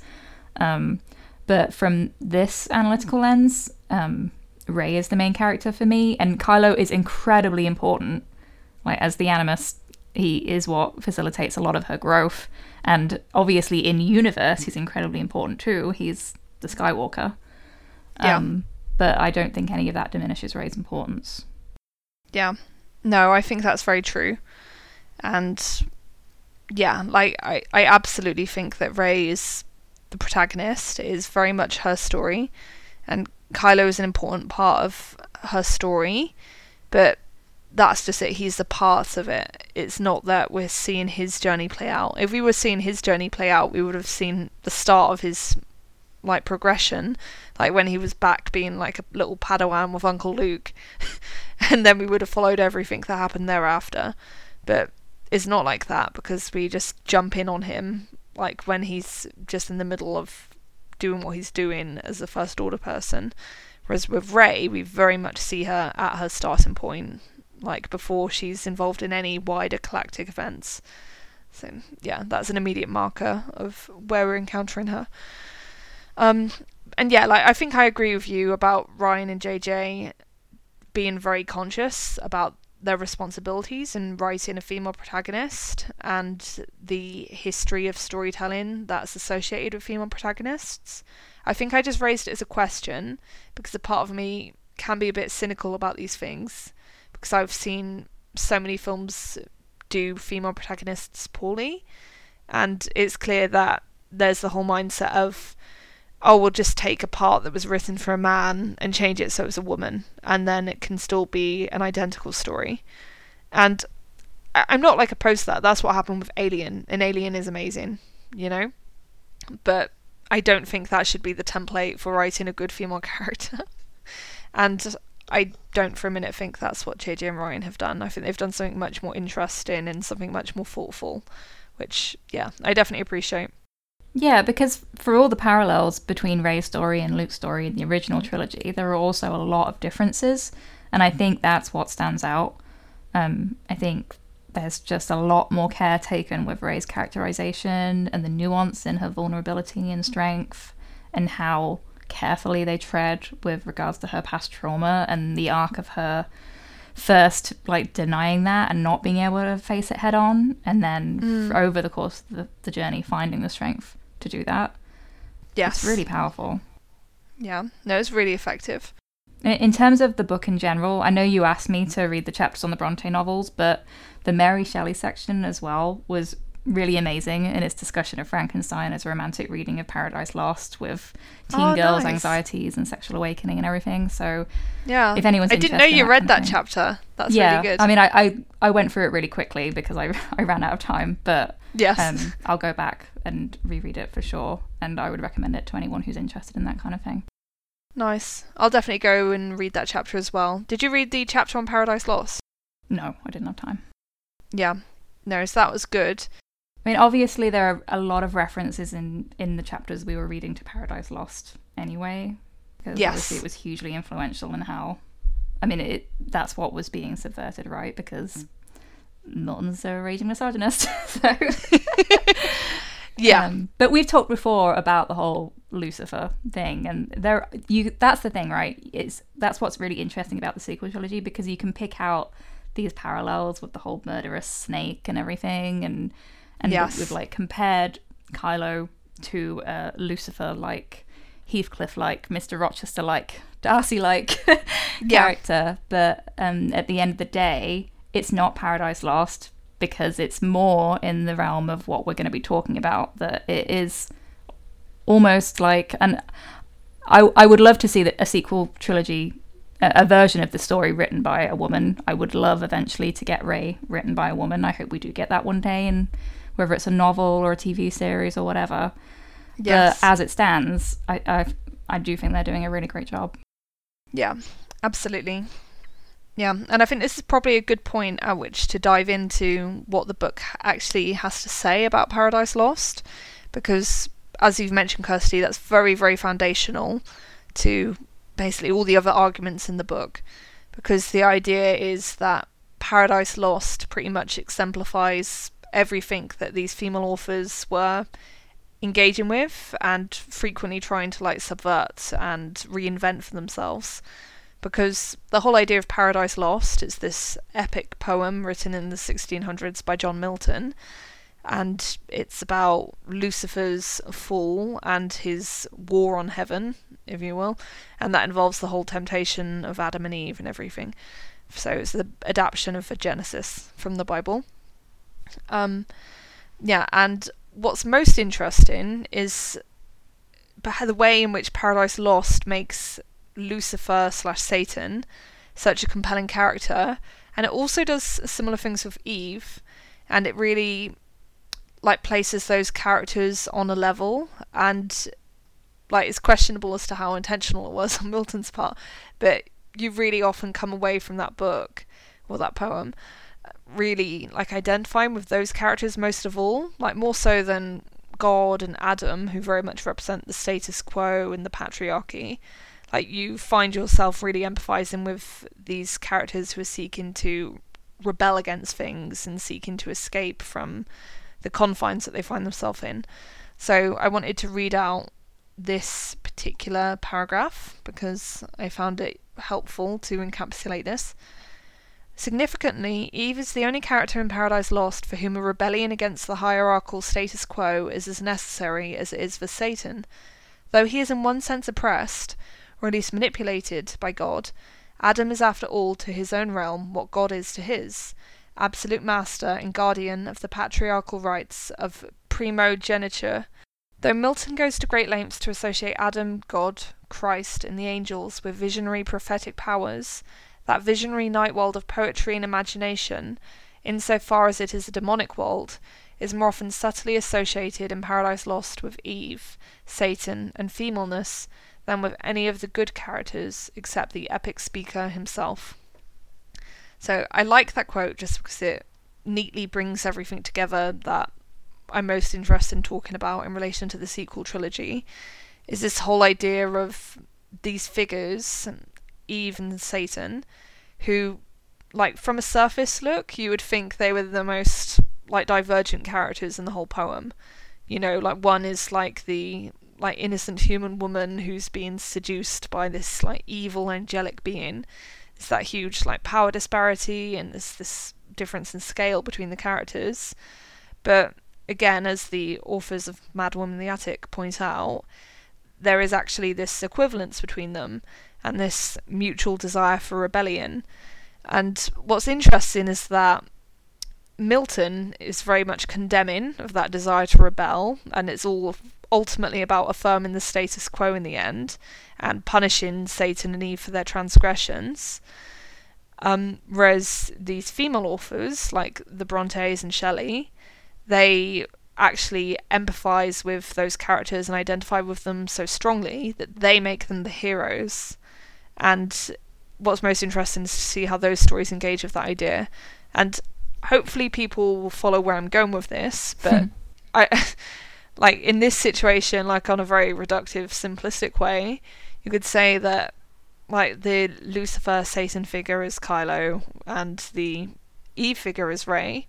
B: Um, but from this analytical lens, um, Rey is the main character for me, and Kylo is incredibly important. Like as the Animus, he is what facilitates a lot of her growth. And obviously, in universe, he's incredibly important too. He's the Skywalker.
A: Yeah.
B: Um, but I don't think any of that diminishes Rey's importance.
A: Yeah. No, I think that's very true. And yeah, like I, I absolutely think that Rey is the protagonist, it is very much her story. And Kylo is an important part of her story. But that's just it. He's a part of it. It's not that we're seeing his journey play out. If we were seeing his journey play out, we would have seen the start of his like progression, like when he was back being like a little Padawan with Uncle Luke, and then we would have followed everything that happened thereafter. But it's not like that because we just jump in on him like when he's just in the middle of doing what he's doing as a first order person. Whereas with Rey, we very much see her at her starting point, like before she's involved in any wider galactic events. So yeah, that's an immediate marker of where we're encountering her. Um, and yeah, like I think I agree with you about Rian and JJ being very conscious about their responsibilities in writing a female protagonist and the history of storytelling that's associated with female protagonists. I think I just raised it as a question because a part of me can be a bit cynical about these things because I've seen so many films do female protagonists poorly and it's clear that there's the whole mindset of oh, we'll just take a part that was written for a man and change it so it's a woman, and then it can still be an identical story. And I'm not like opposed to that. That's what happened with Alien, and Alien is amazing, you know? But I don't think that should be the template for writing a good female character. and I don't for a minute think that's what JJ and Rian have done. I think they've done something much more interesting and something much more thoughtful, which, yeah, I definitely appreciate.
B: Yeah, because for all the parallels between Rey's story and Luke's story in the original trilogy, there are also a lot of differences, and I think that's what stands out. Um, I think there's just a lot more care taken with Rey's characterization and the nuance in her vulnerability and strength, and how carefully they tread with regards to her past trauma and the arc of her first like denying that and not being able to face it head on and then
A: Mm.
B: over the course of the, the journey finding the strength to do that
A: Yes.
B: it's really powerful
A: Yeah. No, it's really effective.
B: in, terms of the book in general i know you asked me to read the chapters on the bronte novels but the mary shelley section as well was really amazing in its discussion of frankenstein as a romantic reading of paradise lost with teen
A: Oh,
B: girls
A: nice.
B: anxieties and sexual awakening and everything so
A: Yeah.
B: If anyone's
A: I didn't know you
B: that
A: read that
B: thing.
A: chapter. That's
B: yeah,
A: really good.
B: I mean, I, I I went through it really quickly because I I ran out of time, but
A: yes.
B: um, I'll go back and reread it for sure, and I would recommend it to anyone who's interested in that kind of thing.
A: nice. I'll definitely go and read that chapter as well. Did you read the chapter on Paradise Lost?
B: No, I didn't have time.
A: Yeah. No, so that was good.
B: I mean, obviously there are a lot of references in in the chapters we were reading to Paradise Lost anyway, because
A: Yes.
B: obviously it was hugely influential in how. I mean, it that's what was being subverted, right? Because Milton's a raging misogynist, so.
A: Yeah.
B: Um, but we've talked before about the whole Lucifer thing, and there you that's the thing, right? It's that's what's really interesting about the sequel trilogy because you can pick out these parallels with the whole murderous snake and everything, and and
A: Yes.
B: we've like compared Kylo to uh, Lucifer like Heathcliff like Mr. Rochester like Darcy like
A: Yeah.
B: character, but um, at the end of the day, it's not Paradise Lost because it's more in the realm of what we're going to be talking about. That it is almost like, and I I would love to see that a sequel trilogy, a, a version of the story written by a woman. I would love eventually to get Rey written by a woman. I hope we do get that one day, and whether it's a novel or a TV series or whatever.
A: Yes.
B: But as it stands, I, I I do think they're doing a really great job.
A: Yeah, absolutely. Yeah, and I think this is probably a good point at which to dive into what the book actually has to say about Paradise Lost, because as you've mentioned, Kirsty, that's very, very foundational to basically all the other arguments in the book, because the idea is that Paradise Lost pretty much exemplifies everything that these female authors were engaging with and frequently trying to like subvert and reinvent for themselves. Because the whole idea of Paradise Lost is this epic poem written in the 1600s by John Milton, and it's about Lucifer's fall and his war on heaven, if you will, and that involves the whole temptation of Adam and Eve and everything. So it's the adaptation of Genesis from the Bible. Um, yeah, and what's most interesting is the way in which Paradise Lost makes Lucifer slash Satan such a compelling character, and it also does similar things with Eve, and it really like places those characters on a level, and like it's questionable as to how intentional it was on Milton's part, but you really often come away from that book or that poem really like identifying with those characters most of all, like more so than God and Adam, who very much represent the status quo and the patriarchy. Like you find yourself really empathizing with these characters who are seeking to rebel against things and seeking to escape from the confines that they find themselves in. So I wanted to read out this particular paragraph because I found it helpful to encapsulate this. Significantly, Eve is the only character in Paradise Lost for whom a rebellion against the hierarchical status quo is as necessary as it is for Satan. Though he is in one sense oppressed, or at least manipulated, by God, Adam is after all to his own realm what God is to his absolute master and guardian of the patriarchal rights of primogeniture. Though Milton goes to great lengths to associate Adam, God, Christ, and the angels with visionary prophetic powers, that visionary night world of poetry and imagination, in so far as it is a demonic world, is more often subtly associated in Paradise Lost with Eve, Satan, and femaleness than with any of the good characters except the epic speaker himself. So I like that quote just because it neatly brings everything together that I'm most interested in talking about in relation to the sequel trilogy. Is this whole idea of these figures Eve and Satan, who, like, from a surface look, you would think they were the most, like, divergent characters in the whole poem. You know, like, one is, like, the, like, innocent human woman who's being seduced by this, like, evil angelic being. It's that huge, like, power disparity and there's this difference in scale between the characters. But, again, as the authors of Mad Woman in the Attic point out, there is actually this equivalence between them and this mutual desire for rebellion. And what's interesting is that Milton is very much condemning of that desire to rebel, and it's all ultimately about affirming the status quo in the end and punishing Satan and Eve for their transgressions. Um, whereas these female authors, like the Brontes and Shelley, they actually empathize with those characters and identify with them so strongly that they make them the heroes and what's most interesting is to see how those stories engage with that idea. And hopefully people will follow where I'm going with this, but I like in this situation, like on a very reductive, simplistic way, you could say that like the Lucifer Satan figure is Kylo and the Eve figure is Rey.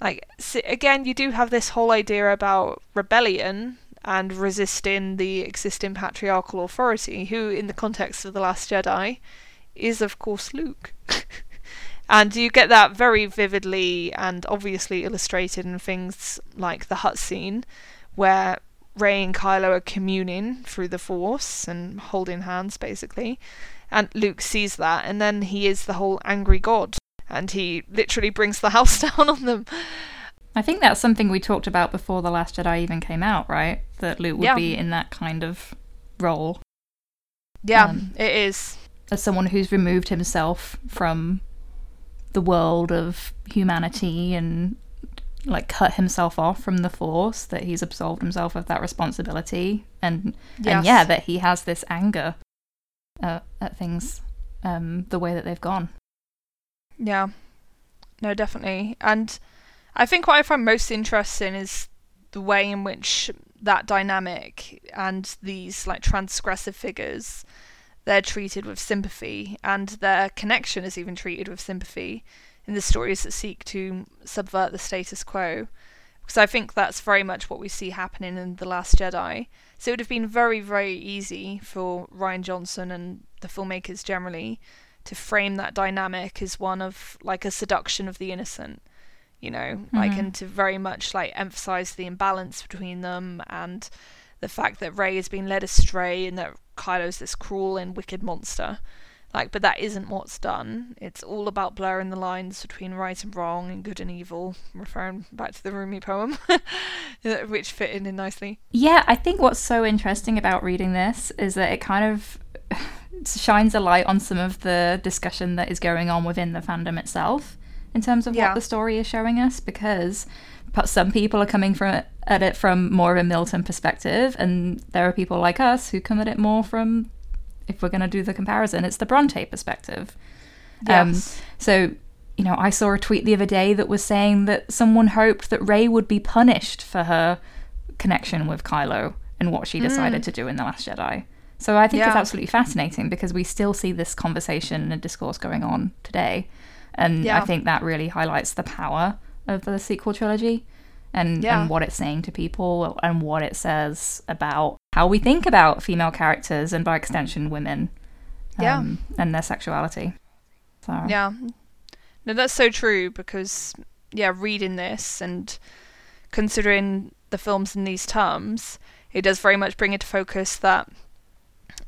A: Like again, you do have this whole idea about rebellion and resisting the existing patriarchal authority, who, in the context of The Last Jedi, is of course Luke. and you get that very vividly and obviously illustrated in things like the hut scene, where Rey and Kylo are communing through the Force and holding hands, basically. And Luke sees that, and then he is the whole angry god, and he literally brings the house down on them.
B: I think that's something we talked about before The Last Jedi even came out, right? That Luke would
A: Yeah.
B: be in that kind of role
A: Yeah,
B: Um,
A: it is.
B: as someone who's removed himself from the world of humanity and like cut himself off from the force that he's absolved himself of that responsibility and and yeah that he has this anger uh, at things um the way that they've gone
A: Yeah. No, definitely. And I think what I find most interesting is the way in which that dynamic and these like transgressive figures they're treated with sympathy and their connection is even treated with sympathy in the stories that seek to subvert the status quo because I think that's very much what we see happening in The Last Jedi. So it would have been very, very easy for Rian Johnson and the filmmakers generally to frame that dynamic as one of like a seduction of the innocent you know mm-hmm. like and to very much like emphasize the imbalance between them and the fact that Rey has been led astray and that Kylo's this cruel and wicked monster like but that isn't what's done. It's all about blurring the lines between right and wrong and good and evil. Referring back to the Rumi poem uh, which fit in, in nicely.
B: Yeah I think what's so interesting about reading this is that it kind of shines a light on some of the discussion that is going on within the fandom itself in terms of yeah. what the story is showing us because some people are coming from at it from more of a Milton perspective and there are people like us who come at it more from if we're going to do the comparison it's the Bronte perspective um, yes. Um, so you know I saw a tweet the other day that was saying that someone hoped that Rey would be punished for her connection with Kylo and what she decided mm. to do in the last Jedi so I think yeah. it's absolutely fascinating because we still see this conversation and discourse going on today. And yeah. I think that really highlights the power of the sequel trilogy and, yeah. and what it's saying to people and what it says about how we think about female characters and by extension women um, yeah. and their sexuality.
A: So. Yeah. No, that's so true because, yeah, reading this and considering the films in these terms, it does very much bring into focus that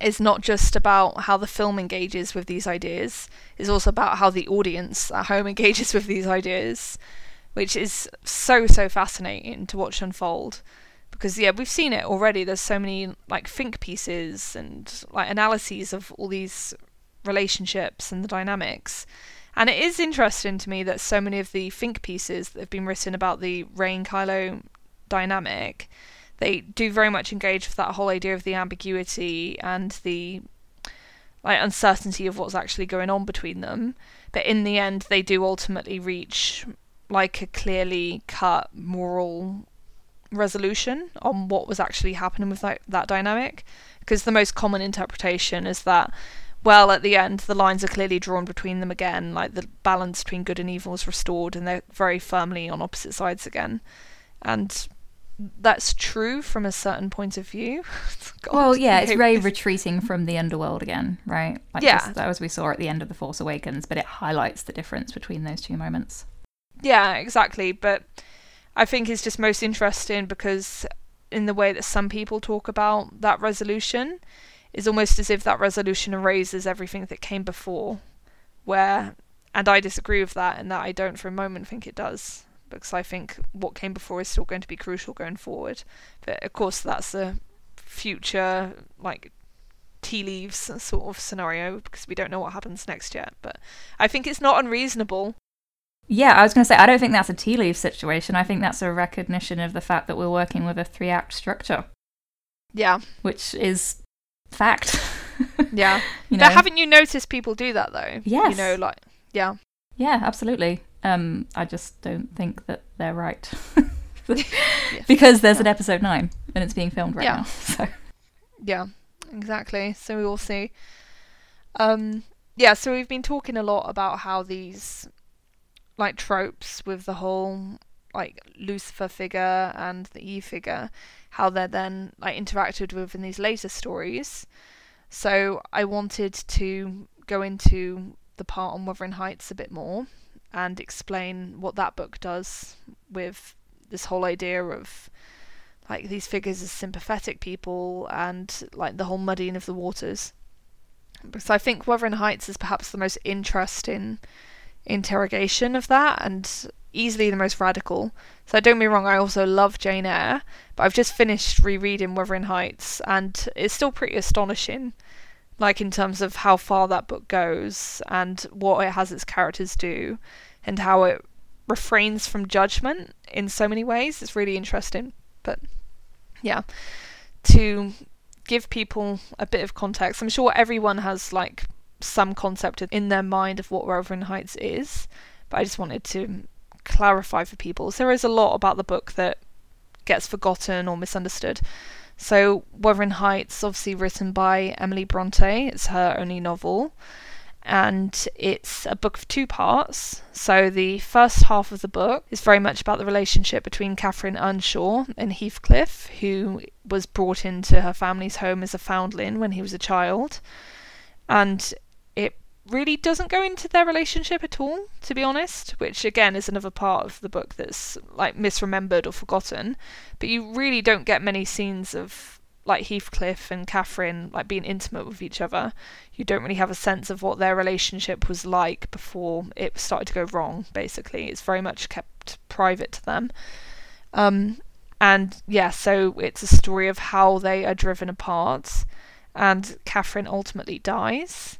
A: it's not just about how the film engages with these ideas, it's also about how the audience at home engages with these ideas, which is so, so fascinating to watch unfold. Because, yeah, we've seen it already. There's so many, like, think pieces and, like, analyses of all these relationships and the dynamics. And it is interesting to me that so many of the think pieces that have been written about the and Kylo dynamic they do very much engage with that whole idea of the ambiguity and the like uncertainty of what's actually going on between them. But in the end, they do ultimately reach like a clearly cut moral resolution on what was actually happening with that, that dynamic. Because the most common interpretation is that, well, at the end, the lines are clearly drawn between them again, like the balance between good and evil is restored, and they're very firmly on opposite sides again. And that's true from a certain point of view.
B: God, well, yeah, it's Rey retreating from the underworld again, right? Like yeah, just, that was we saw at the end of the Force Awakens, but it highlights the difference between those two moments.
A: Yeah, exactly. But I think it's just most interesting because in the way that some people talk about that resolution is almost as if that resolution erases everything that came before. Where, and I disagree with that, and that I don't for a moment think it does because I think what came before is still going to be crucial going forward. But of course, that's a future like tea leaves sort of scenario because we don't know what happens next yet. But I think it's not unreasonable.
B: Yeah, I was going to say I don't think that's a tea leaf situation. I think that's a recognition of the fact that we're working with a three act structure.
A: Yeah,
B: which is fact.
A: yeah. you know? But haven't you noticed people do that though?
B: Yes.
A: You know, like yeah.
B: Yeah, absolutely. Um, I just don't think that they're right. because there's an episode nine and it's being filmed right yeah. now. So
A: Yeah, exactly. So we will see. Um yeah, so we've been talking a lot about how these like tropes with the whole like Lucifer figure and the Eve figure, how they're then like interacted with in these later stories. So I wanted to go into the part on Wuthering Heights a bit more and explain what that book does with this whole idea of like these figures as sympathetic people and like the whole muddying of the waters. So I think Wuthering Heights is perhaps the most interesting interrogation of that and easily the most radical. So don't be wrong, I also love Jane Eyre, but I've just finished rereading Wuthering Heights and it's still pretty astonishing. Like in terms of how far that book goes and what it has its characters do and how it refrains from judgment in so many ways. It's really interesting. But yeah, to give people a bit of context, I'm sure everyone has like some concept in their mind of what Wuthering Heights is, but I just wanted to clarify for people. So there is a lot about the book that gets forgotten or misunderstood. So Wuthering Heights, obviously written by Emily Bronte, it's her only novel and it's a book of two parts. So the first half of the book is very much about the relationship between Catherine Earnshaw and Heathcliff, who was brought into her family's home as a foundling when he was a child. And really doesn't go into their relationship at all, to be honest, which again is another part of the book that's like misremembered or forgotten. But you really don't get many scenes of like Heathcliff and Catherine like being intimate with each other. You don't really have a sense of what their relationship was like before it started to go wrong, basically. It's very much kept private to them. Um, and yeah, so it's a story of how they are driven apart, and Catherine ultimately dies.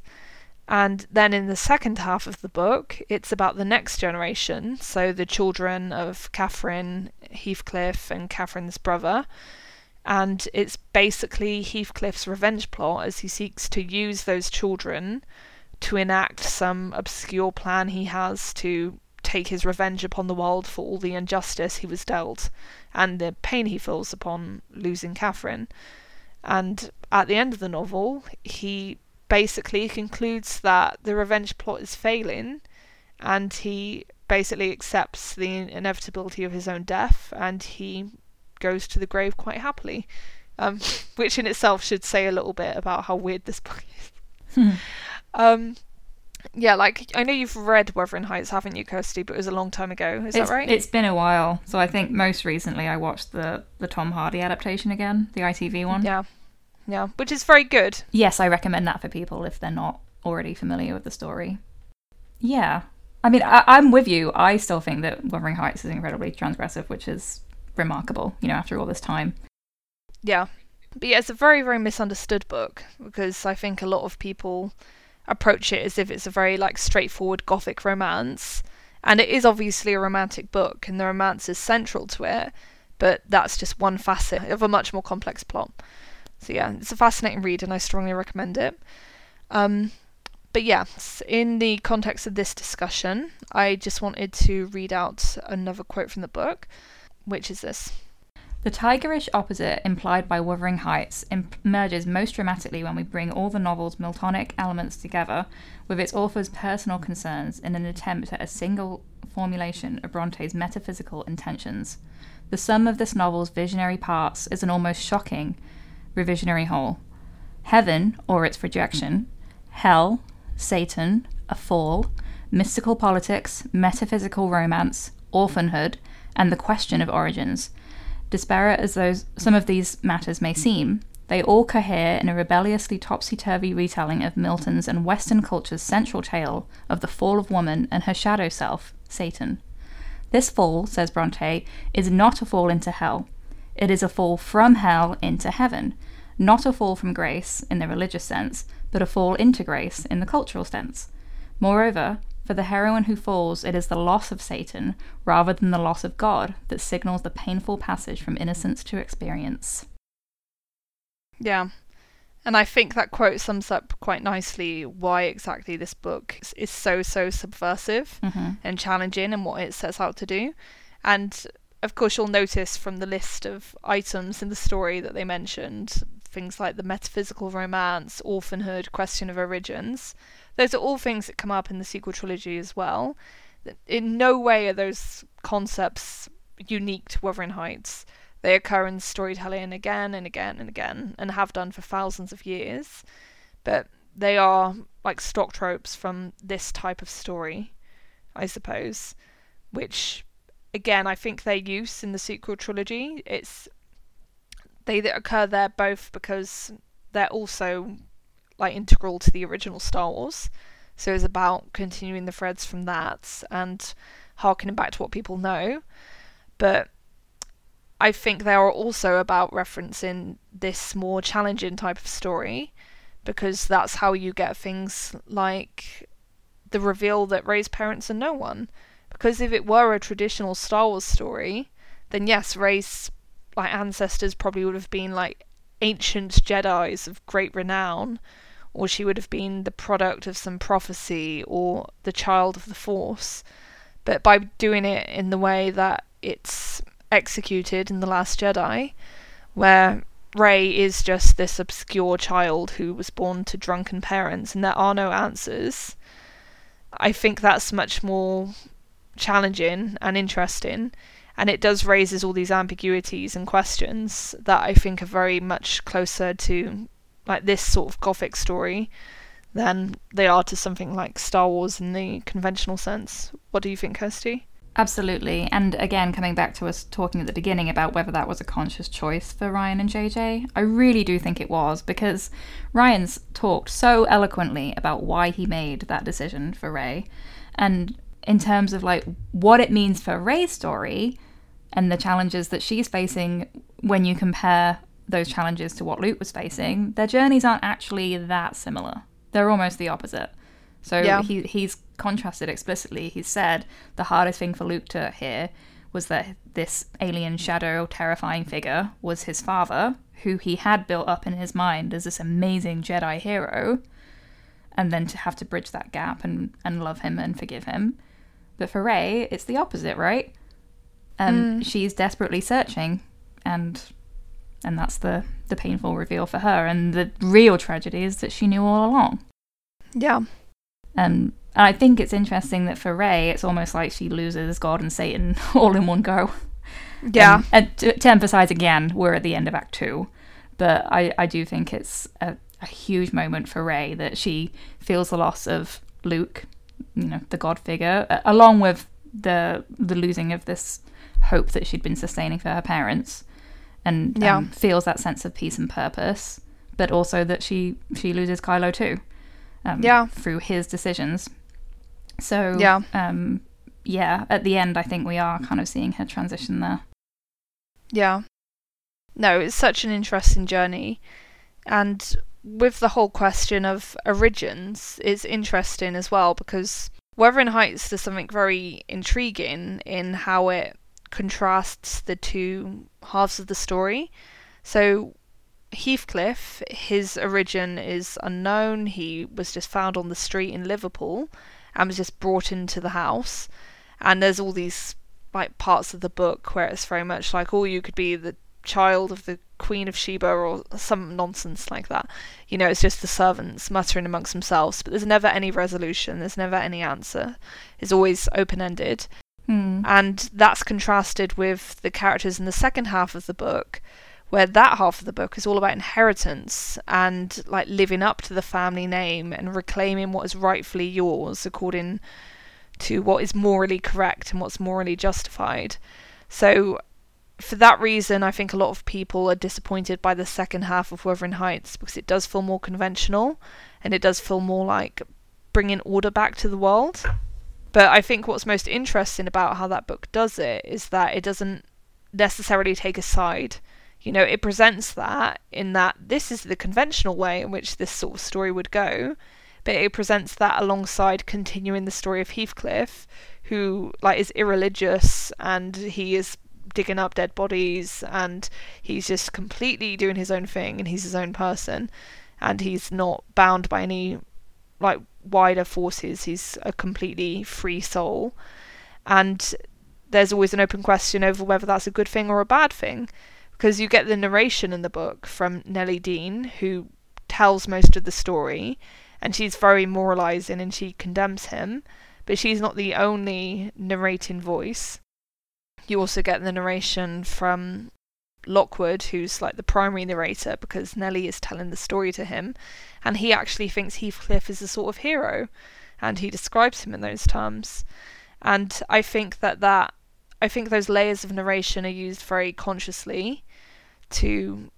A: And then in the second half of the book, it's about the next generation, so the children of Catherine, Heathcliff, and Catherine's brother. And it's basically Heathcliff's revenge plot as he seeks to use those children to enact some obscure plan he has to take his revenge upon the world for all the injustice he was dealt and the pain he feels upon losing Catherine. And at the end of the novel, he basically concludes that the revenge plot is failing and he basically accepts the inevitability of his own death and he goes to the grave quite happily. Um, which in itself should say a little bit about how weird this book is. um, yeah, like I know you've read Wuthering Heights, haven't you, Kirsty? But it was a long time ago. Is
B: it's,
A: that right?
B: It's been a while. So I think most recently I watched the the Tom Hardy adaptation again, the ITV one.
A: Yeah, yeah, which is very good.
B: Yes, I recommend that for people if they're not already familiar with the story. Yeah, I mean, I, I'm with you. I still think that Wuthering Heights is incredibly transgressive, which is remarkable. You know, after all this time.
A: Yeah, but yeah, it's a very very misunderstood book because I think a lot of people approach it as if it's a very like straightforward gothic romance and it is obviously a romantic book and the romance is central to it but that's just one facet of a much more complex plot so yeah it's a fascinating read and i strongly recommend it um, but yeah in the context of this discussion i just wanted to read out another quote from the book which is this
B: the tigerish opposite implied by Wuthering Heights emerges most dramatically when we bring all the novel's Miltonic elements together with its author's personal concerns in an attempt at a single formulation of Bronte's metaphysical intentions. The sum of this novel's visionary parts is an almost shocking revisionary whole. Heaven, or its rejection, hell, Satan, a fall, mystical politics, metaphysical romance, orphanhood, and the question of origins – Disparate as those some of these matters may seem, they all cohere in a rebelliously topsy-turvy retelling of Milton's and Western culture's central tale of the fall of woman and her shadow self, Satan. This fall, says Bronte, is not a fall into hell. It is a fall from hell into heaven, not a fall from grace in the religious sense, but a fall into grace in the cultural sense. Moreover, for the heroine who falls, it is the loss of Satan rather than the loss of God that signals the painful passage from innocence to experience.
A: Yeah. And I think that quote sums up quite nicely why exactly this book is so, so subversive
B: mm-hmm.
A: and challenging and what it sets out to do. And of course, you'll notice from the list of items in the story that they mentioned things like the metaphysical romance, orphanhood, question of origins those are all things that come up in the sequel trilogy as well. In no way are those concepts unique to Wuthering Heights. They occur in storytelling again and again and again, and have done for thousands of years. But they are like stock tropes from this type of story, I suppose. Which, again, I think their use in the sequel trilogy, it's they occur there both because they're also like integral to the original Star Wars. So it's about continuing the threads from that and harkening back to what people know. But I think they are also about referencing this more challenging type of story because that's how you get things like the reveal that Rey's parents are no one. Because if it were a traditional Star Wars story, then yes, Rey's like ancestors probably would have been like ancient Jedi's of great renown or she would have been the product of some prophecy or the child of the Force. But by doing it in the way that it's executed in The Last Jedi, where Rey is just this obscure child who was born to drunken parents and there are no answers, I think that's much more challenging and interesting. And it does raises all these ambiguities and questions that I think are very much closer to like this sort of gothic story than they are to something like Star Wars in the conventional sense. What do you think, Kirsty?
B: Absolutely. And again, coming back to us talking at the beginning about whether that was a conscious choice for Rian and JJ, I really do think it was because Rian's talked so eloquently about why he made that decision for Rey. And in terms of like what it means for Rey's story and the challenges that she's facing when you compare those challenges to what Luke was facing, their journeys aren't actually that similar. They're almost the opposite. So
A: Yeah.
B: he he's contrasted explicitly. He said the hardest thing for Luke to hear was that this alien shadow terrifying figure was his father, who he had built up in his mind as this amazing Jedi hero, and then to have to bridge that gap and, and love him and forgive him. But for Rey, it's the opposite, right? And she's desperately searching and and that's the, the painful reveal for her. And the real tragedy is that she knew all along.
A: Yeah.
B: Um, and I think it's interesting that for Rey, it's almost like she loses God and Satan all in one go.
A: Um, yeah.
B: Um, and to, to emphasize again, we're at the end of Act Two, but I, I do think it's a, a huge moment for Rey that she feels the loss of Luke, you know, the God figure, along with the the losing of this hope that she'd been sustaining for her parents, and
A: Yeah.
B: um, feels that sense of peace and purpose, but also that she she loses Kylo too, um,
A: Yeah.
B: through his decisions. So
A: Yeah.
B: um, yeah, at the end, I think we are kind of seeing her transition there.
A: Yeah. No, it's such an interesting journey. And with the whole question of origins, it's interesting as well because Wuthering Heights does something very intriguing in how it contrasts the two halves of the story. So, Heathcliff, his origin is unknown. He was just found on the street in Liverpool and was just brought into the house. And there's all these like parts of the book where it's very much like, oh, you could be the child of the Queen of Sheba or some nonsense like that. You know, it's just the servants muttering amongst themselves, but there's never any resolution, there's never any answer. It's always open ended.
B: Hmm.
A: And that's contrasted with the characters in the second half of the book, where that half of the book is all about inheritance and like living up to the family name and reclaiming what is rightfully yours according to what is morally correct and what's morally justified. So, for that reason, I think a lot of people are disappointed by the second half of Wuthering Heights because it does feel more conventional and it does feel more like bringing order back to the world. But I think what's most interesting about how that book does it is that it doesn't necessarily take a side. You know, it presents that in that this is the conventional way in which this sort of story would go, but it presents that alongside continuing the story of Heathcliff, who like is irreligious and he is digging up dead bodies and he's just completely doing his own thing and he's his own person and he's not bound by any like wider forces he's a completely free soul. And there's always an open question over whether that's a good thing or a bad thing because you get the narration in the book from Nelly Dean who tells most of the story and she's very moralizing and she condemns him but she's not the only narrating voice. You also get the narration from Lockwood, who's like the primary narrator, because Nelly is telling the story to him, and he actually thinks Heathcliff is a sort of hero, and he describes him in those terms. And I think that that I think those layers of narration are used very consciously to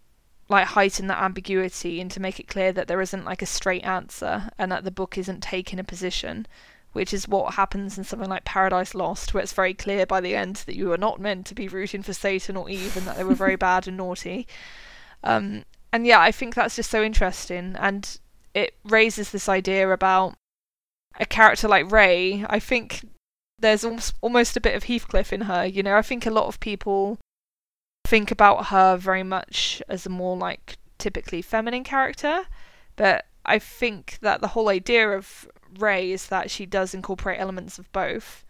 A: like heighten that ambiguity and to make it clear that there isn't like a straight answer and that the book isn't taking a position which is what happens in something like Paradise Lost, where it's very clear by the end that you are not meant to be rooting for Satan or Eve and that they were very bad and naughty. Um, and yeah, I think that's just so interesting, and it raises this idea about a character like Rey. I think there's almost, a bit of Heathcliff in her. You know, I think a lot of people think about her very much as a more like typically feminine character, but I think that the whole idea of Rey is that she does incorporate elements of both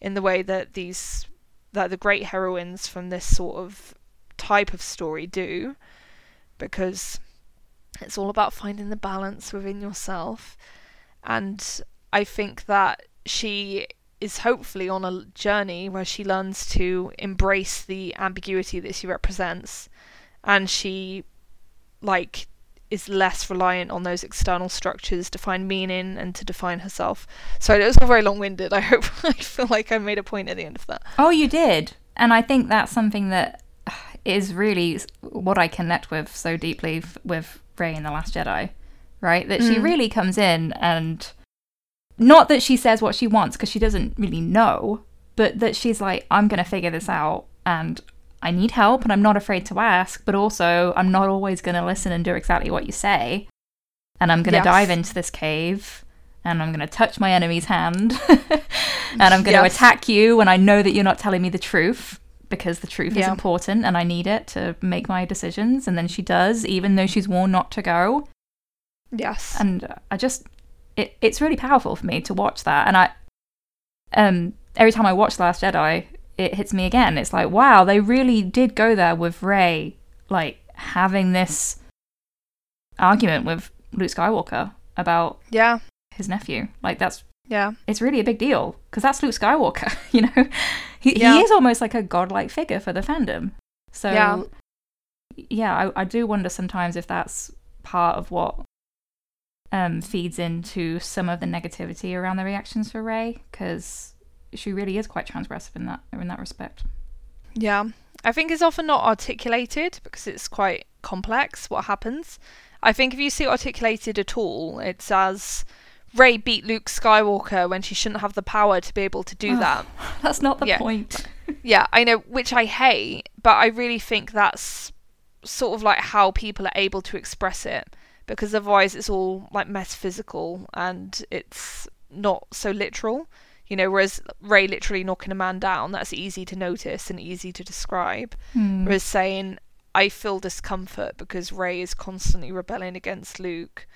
A: in the way that these that the great heroines from this sort of type of story do because it's all about finding the balance within yourself and I think that she is hopefully on a journey where she learns to embrace the ambiguity that she represents and she like is less reliant on those external structures to find meaning and to define herself. Sorry, it was all very long winded. I hope I feel like I made a point at the end of that.
B: Oh, you did. And I think that's something that is really what I connect with so deeply f- with Rey in The Last Jedi, right? That she
A: Mm.
B: really comes in and not that she says what she wants because she doesn't really know, but that she's like, I'm going to figure this out and I need help and I'm not afraid to ask, but also I'm not always going to listen and do exactly what you say. And I'm going to
A: Yes.
B: dive into this cave and I'm going to touch my enemy's hand and I'm going to
A: Yes.
B: attack you when I know that you're not telling me the truth because the truth is important and I need it to make my decisions. And then she does, even though she's warned not to go
A: Yes.
B: and I just it, it's really powerful for me to watch that and I um every time I watch The Last Jedi it hits me again it's like wow they really did go there with Rey like having this argument with Luke Skywalker about
A: yeah.
B: his nephew like that's
A: Yeah.
B: it's really a big deal because that's Luke Skywalker you know he,
A: Yeah.
B: he is almost like a godlike figure for the fandom so
A: Yeah.
B: yeah I, I do wonder sometimes if that's part of what um, feeds into some of the negativity around the reactions for Rey because she really is quite transgressive in that in that respect.
A: Yeah. I think it's often not articulated because it's quite complex what happens. I think if you see it articulated at all, it's as Rey beat Luke Skywalker when she shouldn't have the power to be able to do
B: Oh.
A: that.
B: That's not the
A: Yeah.
B: point.
A: Yeah, I know, which I hate, but I really think that's sort of like how people are able to express it because otherwise it's all like metaphysical and it's not so literal. You know, whereas Rey literally knocking a man down, that's easy to notice and easy to describe.
B: Hmm.
A: Whereas saying, I feel discomfort because Rey is constantly rebelling against Luke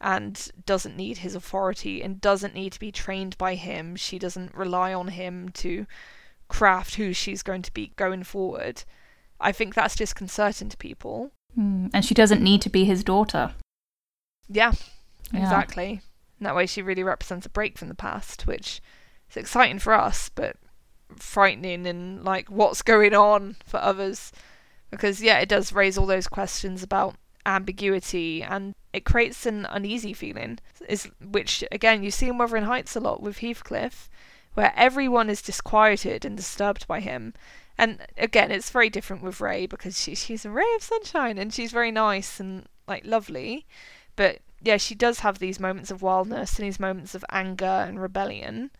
A: and doesn't need his authority and doesn't need to be trained by him. She doesn't rely on him to craft who she's going to be going forward. I think that's disconcerting to people.
B: Hmm. And she doesn't need to be his daughter.
A: Yeah,
B: Yeah.
A: exactly. And that way she really represents a break from the past, which is exciting for us, but frightening and like what's going on for others. Because yeah, it does raise all those questions about ambiguity and it creates an uneasy feeling. Is which again you see in Wuthering Heights a lot with Heathcliff, where everyone is disquieted and disturbed by him. And again, it's very different with Rey because she, she's a ray of sunshine and she's very nice and like lovely. But yeah, she does have these moments of wildness and these moments of anger and rebellion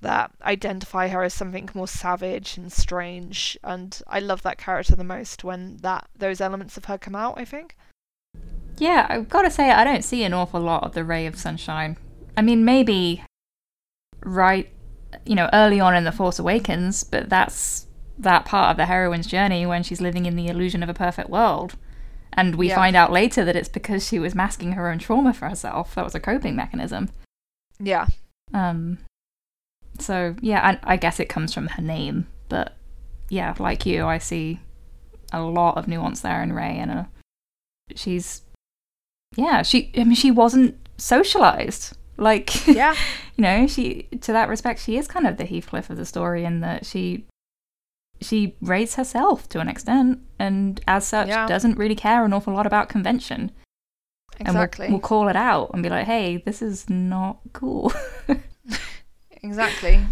A: that identify her as something more savage and strange. And I love that character the most when that those elements of her come out. I think.
B: Yeah, I've got to say, I don't see an awful lot of the Ray of Sunshine. I mean, maybe right, you know, early on in The Force Awakens, but that's that part of the heroine's journey when she's living in the illusion of a perfect world. And we
A: Yeah.
B: find out later that it's because she was masking her own trauma for herself. That was a coping mechanism.
A: Yeah.
B: Um, so yeah, I, I guess it comes from her name, but yeah, like you, I see a lot of nuance there in Rey, and uh she's yeah, she I mean she wasn't socialized like
A: Yeah.
B: you know she to that respect she is kind of the Heathcliff of the story in that she she raised herself to an extent and as such
A: Yeah.
B: doesn't really care an awful lot about convention
A: Exactly.
B: and we'll, we'll call it out and be like hey this is not cool
A: Exactly.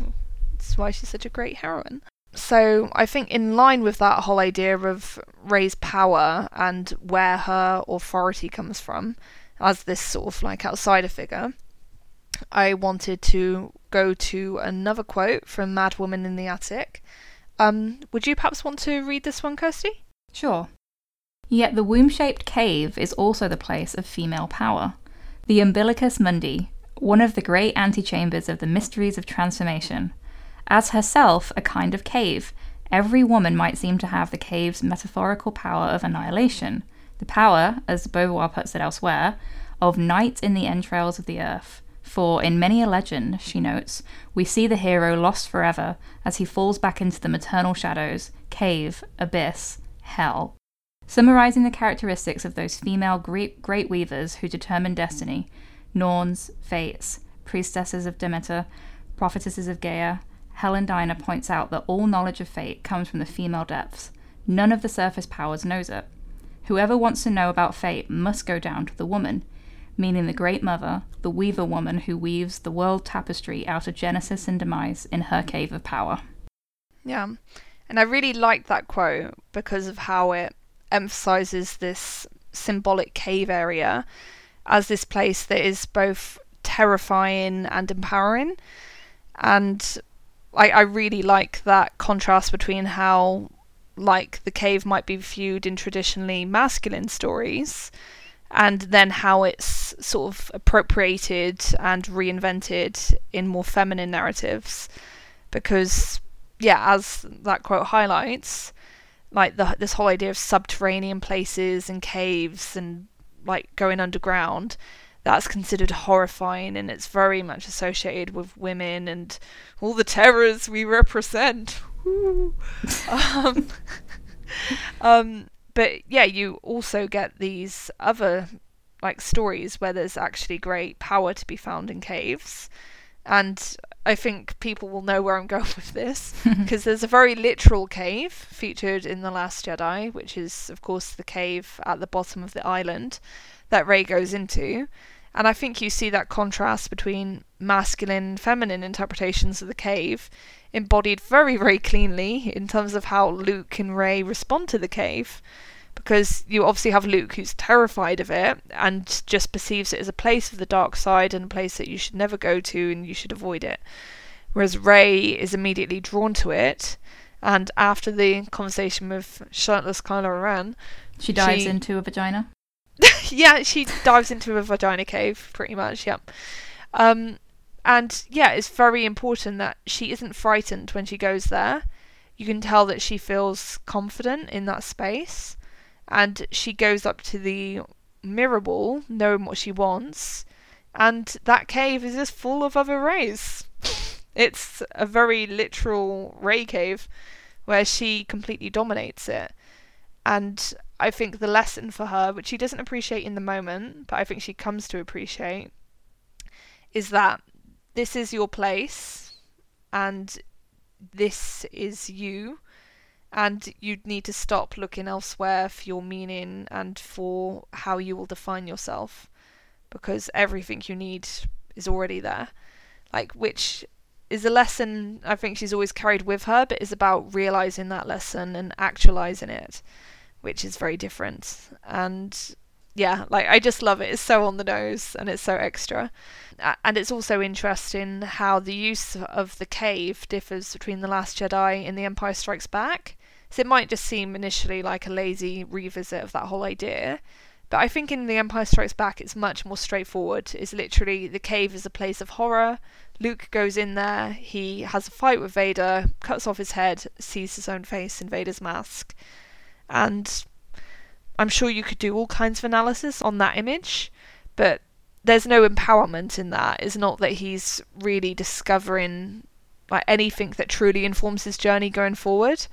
A: That's why she's such a great heroine. So I think in line with that whole idea of Rey's power and where her authority comes from, as this sort of like outsider figure, I wanted to go to another quote from Mad Woman in the Attic. Um, would you perhaps want to read this one, Kirsty?
B: Sure. Yet the womb shaped cave is also the place of female power. The umbilicus mundi, one of the great antechambers of the mysteries of transformation. As herself a kind of cave, every woman might seem to have the cave's metaphorical power of annihilation, the power, as Beauvoir puts it elsewhere, of night in the entrails of the earth. For in many a legend, she notes, we see the hero lost forever as he falls back into the maternal shadows, cave, abyss, hell. Summarizing the characteristics of those female great, great weavers who determine destiny Norns, Fates, priestesses of Demeter, prophetesses of Gaia, Helen Diner points out that all knowledge of fate comes from the female depths. None of the surface powers knows it. Whoever wants to know about fate must go down to the woman, meaning the Great Mother, the Weaver Woman who weaves the world tapestry out of Genesis and demise in her cave of power.
A: Yeah. And I really liked that quote because of how it emphasizes this symbolic cave area as this place that is both terrifying and empowering. And I, I really like that contrast between how like the cave might be viewed in traditionally masculine stories and then how it's sort of appropriated and reinvented in more feminine narratives. Because yeah as that quote highlights like the, this whole idea of subterranean places and caves and like going underground that's considered horrifying and it's very much associated with women and all the terrors we represent um, um, but yeah, you also get these other like stories where there's actually great power to be found in caves. And I think people will know where I'm going with this because there's a very literal cave featured in The Last Jedi, which is, of course, the cave at the bottom of the island that Rey goes into. And I think you see that contrast between masculine and feminine interpretations of the cave embodied very, very cleanly in terms of how Luke and Rey respond to the cave. Because you obviously have Luke who's terrified of it and just perceives it as a place of the dark side and a place that you should never go to and you should avoid it. Whereas Rey is immediately drawn to it, and after the conversation with shirtless Kylo Ren,
B: She dives
A: She-
B: into a vagina.
A: Yeah, she dives into a vagina cave, pretty much. Yep. Um, and yeah, it's very important that she isn't frightened when she goes there. You can tell that she feels confident in that space, and she goes up to the mirror ball, knowing what she wants, and that cave is just full of other rays. it's a very literal ray cave, where she completely dominates it, and I think the lesson for her, which she doesn't appreciate in the moment, but I think she comes to appreciate, is that this is your place and this is you, and you need to stop looking elsewhere for your meaning and for how you will define yourself because everything you need is already there. Like, which is a lesson I think she's always carried with her, but is about realizing that lesson and actualizing it which is very different. And yeah, like I just love it. It's so on the nose and it's so extra. And it's also interesting how the use of the cave differs between The Last Jedi and The Empire Strikes Back. So it might just seem initially like a lazy revisit of that whole idea. But I think in The Empire Strikes Back it's much more straightforward. It's literally the cave is a place of horror. Luke goes in there, he has a fight with Vader, cuts off his head, sees his own face in Vader's mask and I'm sure you could do all kinds of analysis on that image, but there's no empowerment in that. It's not that he's really discovering like anything that truly informs his journey going forward.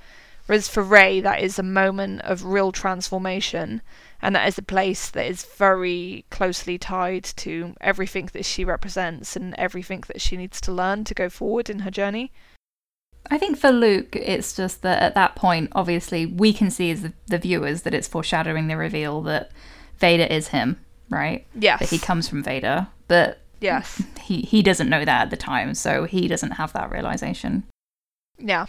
A: Whereas for Rey, that is a moment of real transformation, and that is a place that is very closely tied to everything that she represents and everything that she needs to learn to go forward in her journey.
B: I think for Luke, it's just that at that point, obviously, we can see as the, the viewers that it's foreshadowing the reveal that Vader is him, right?
A: Yes.
B: That he comes from Vader, but
A: yes.
B: he he doesn't know that at the time, so he doesn't have that realization.
A: Yeah.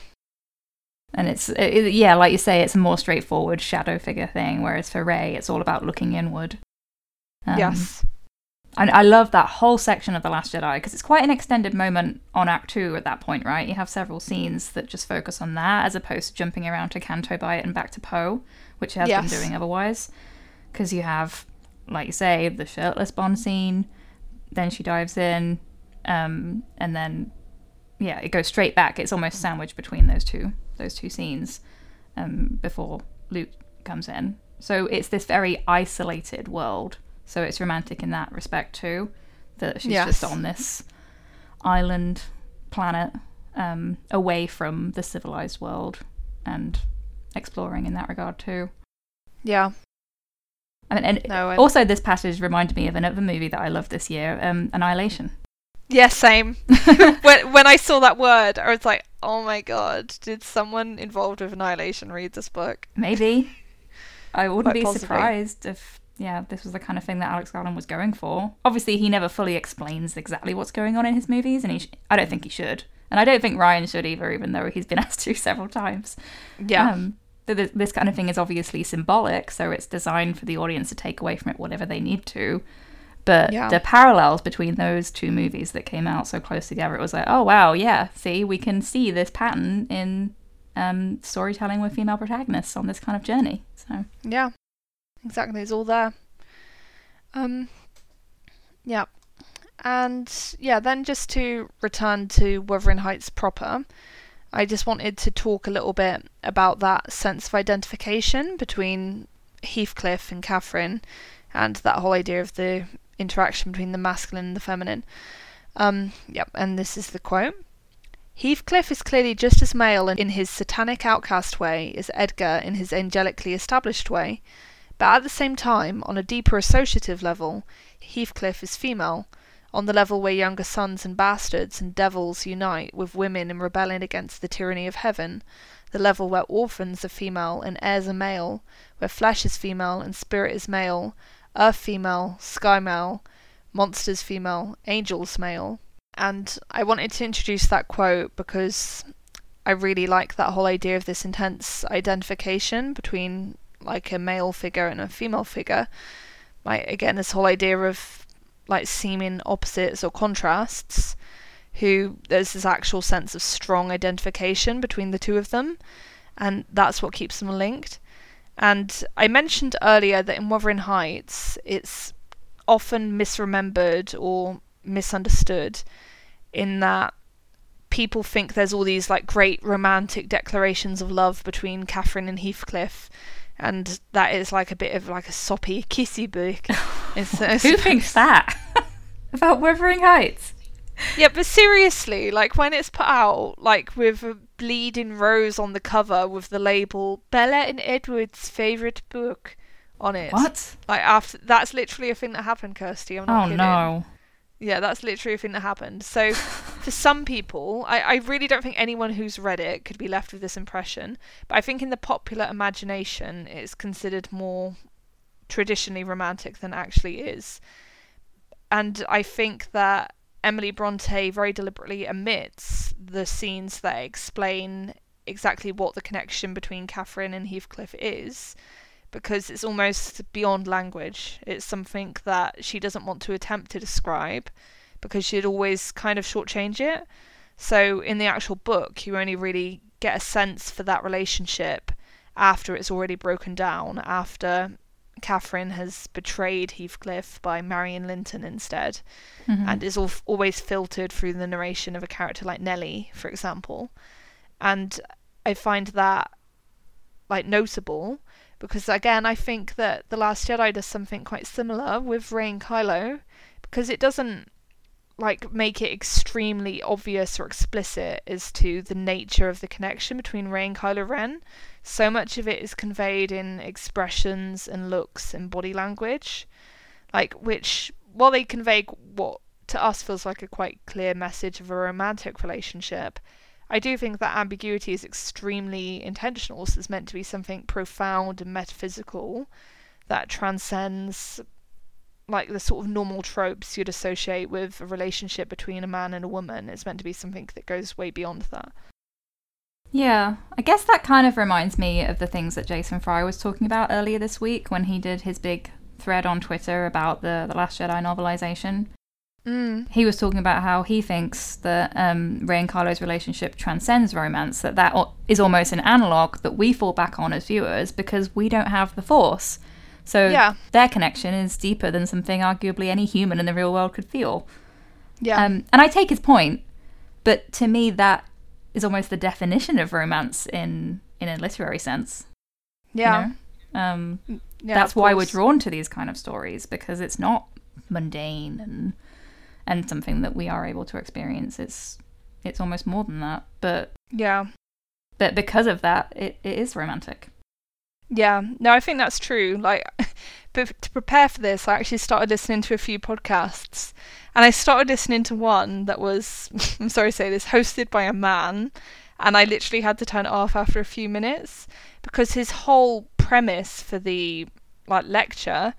B: And it's it, yeah, like you say, it's a more straightforward shadow figure thing, whereas for Rey, it's all about looking inward. Um,
A: yes.
B: And I love that whole section of The Last Jedi because it's quite an extended moment on Act 2 at that point, right? You have several scenes that just focus on that as opposed to jumping around to Canto Bight and back to Poe, which it has
A: Yes.
B: been doing otherwise. Because you have, like you say, the shirtless Bond scene, then she dives in, um, and then, yeah, it goes straight back. It's almost sandwiched between those two those two scenes um, before Luke comes in. So it's this very isolated world. So it's romantic in that respect too. That she's
A: Yes.
B: just on this island planet um, away from the civilized world and exploring in that regard too.
A: Yeah.
B: I mean, and
A: No. I,
B: also this passage reminded me of another movie that I loved this year, um, Annihilation.
A: yeah. Same. when when I saw that word, I was like, "Oh my god! Did someone involved with Annihilation read this book?"
B: Maybe. I wouldn't
A: Quite
B: be
A: possibly.
B: surprised if yeah, this was the kind of thing that Alex Garland was going for. Obviously, he never fully explains exactly what's going on in his movies, and he sh- I don't think he should, and I don't think Rian should either, even though he's been asked to several times.
A: Yeah.
B: Um, th- th- this kind of thing is obviously symbolic, so it's designed for the audience to take away from it whatever they need to. But
A: Yeah.
B: the parallels between those two movies that came out so close together, it was like, oh wow, yeah, see, we can see this pattern in um, storytelling with female protagonists on this kind of journey. So
A: Yeah, exactly. It's all there. Um, yeah, and yeah. Then just to return to Wuthering Heights proper, I just wanted to talk a little bit about that sense of identification between Heathcliff and Catherine, and that whole idea of the interaction between the masculine and the feminine. Um, yep, and this is the quote. Heathcliff is clearly just as male in his satanic outcast way as Edgar in his angelically established way, but at the same time, on a deeper associative level, Heathcliff is female, on the level where younger sons and bastards and devils unite with women in rebelling against the tyranny of heaven, the level where orphans are female and heirs are male, where flesh is female and spirit is male, earth female, sky male, monsters female, angels male. And I wanted to introduce that quote because I really like that whole idea of this intense identification between like a male figure and a female figure. Like again, this whole idea of like seeming opposites or contrasts. Who there's this actual sense of strong identification between the two of them, and that's what keeps them linked. And I mentioned earlier that in Wuthering Heights, it's often misremembered or misunderstood in that people think there's all these like great romantic declarations of love between Catherine and Heathcliff and that is like a bit of like a soppy kissy book.
B: Who thinks that about Wuthering Heights?
A: yeah, but seriously, like when it's put out, like with a bleeding rose on the cover with the label Bella and Edward's favorite book on it.
B: What?
A: Like after that's literally a thing that happened, Kirsty. I'm not
B: Oh
A: kidding.
B: no.
A: Yeah, that's literally a thing that happened. So, for some people, I, I really don't think anyone who's read it could be left with this impression. But I think in the popular imagination, it's considered more traditionally romantic than actually is. And I think that Emily Bronte very deliberately omits the scenes that explain exactly what the connection between Catherine and Heathcliff is because it's almost beyond language. It's something that she doesn't want to attempt to describe because she'd always kind of shortchange it. So in the actual book, you only really get a sense for that relationship after it's already broken down, after Catherine has betrayed Heathcliff by marrying Linton instead,
B: Mhm.
A: and is al- always filtered through the narration of a character like Nelly, for example. And I find that like notable because again I think that The Last Jedi does something quite similar with Rey and Kylo because it doesn't like make it extremely obvious or explicit as to the nature of the connection between Rey and Kylo Ren. So much of it is conveyed in expressions and looks and body language, like which while they convey what to us feels like a quite clear message of a romantic relationship, I do think that ambiguity is extremely intentional. So it's meant to be something profound and metaphysical that transcends like the sort of normal tropes you'd associate with a relationship between a man and a woman. It's meant to be something that goes way beyond that.
B: Yeah, I guess that kind of reminds me of the things that Jason Fry was talking about earlier this week when he did his big thread on Twitter about the the Last Jedi novelization.
A: Mm.
B: He was talking about how he thinks that um, Rey and Kylo's relationship transcends romance, that that is almost an analog that we fall back on as viewers because we don't have the Force. So
A: Yeah.
B: their connection is deeper than something arguably any human in the real world could feel.
A: Yeah.
B: Um, and I take his point, but to me, that is almost the definition of romance in in a literary sense. you
A: yeah.
B: know? Um,
A: yeah.
B: that's why we're drawn to these kind of stories because it's not mundane and and something that we are able to experience. It's it's almost more than that, but
A: Yeah.
B: but because of that, it, it is romantic.
A: Yeah, no, I think that's true. Like, but to prepare for this, I actually started listening to a few podcasts, and I started listening to one that was, I'm sorry to say this, hosted by a man, and I literally had to turn it off after a few minutes because his whole premise for the like lecture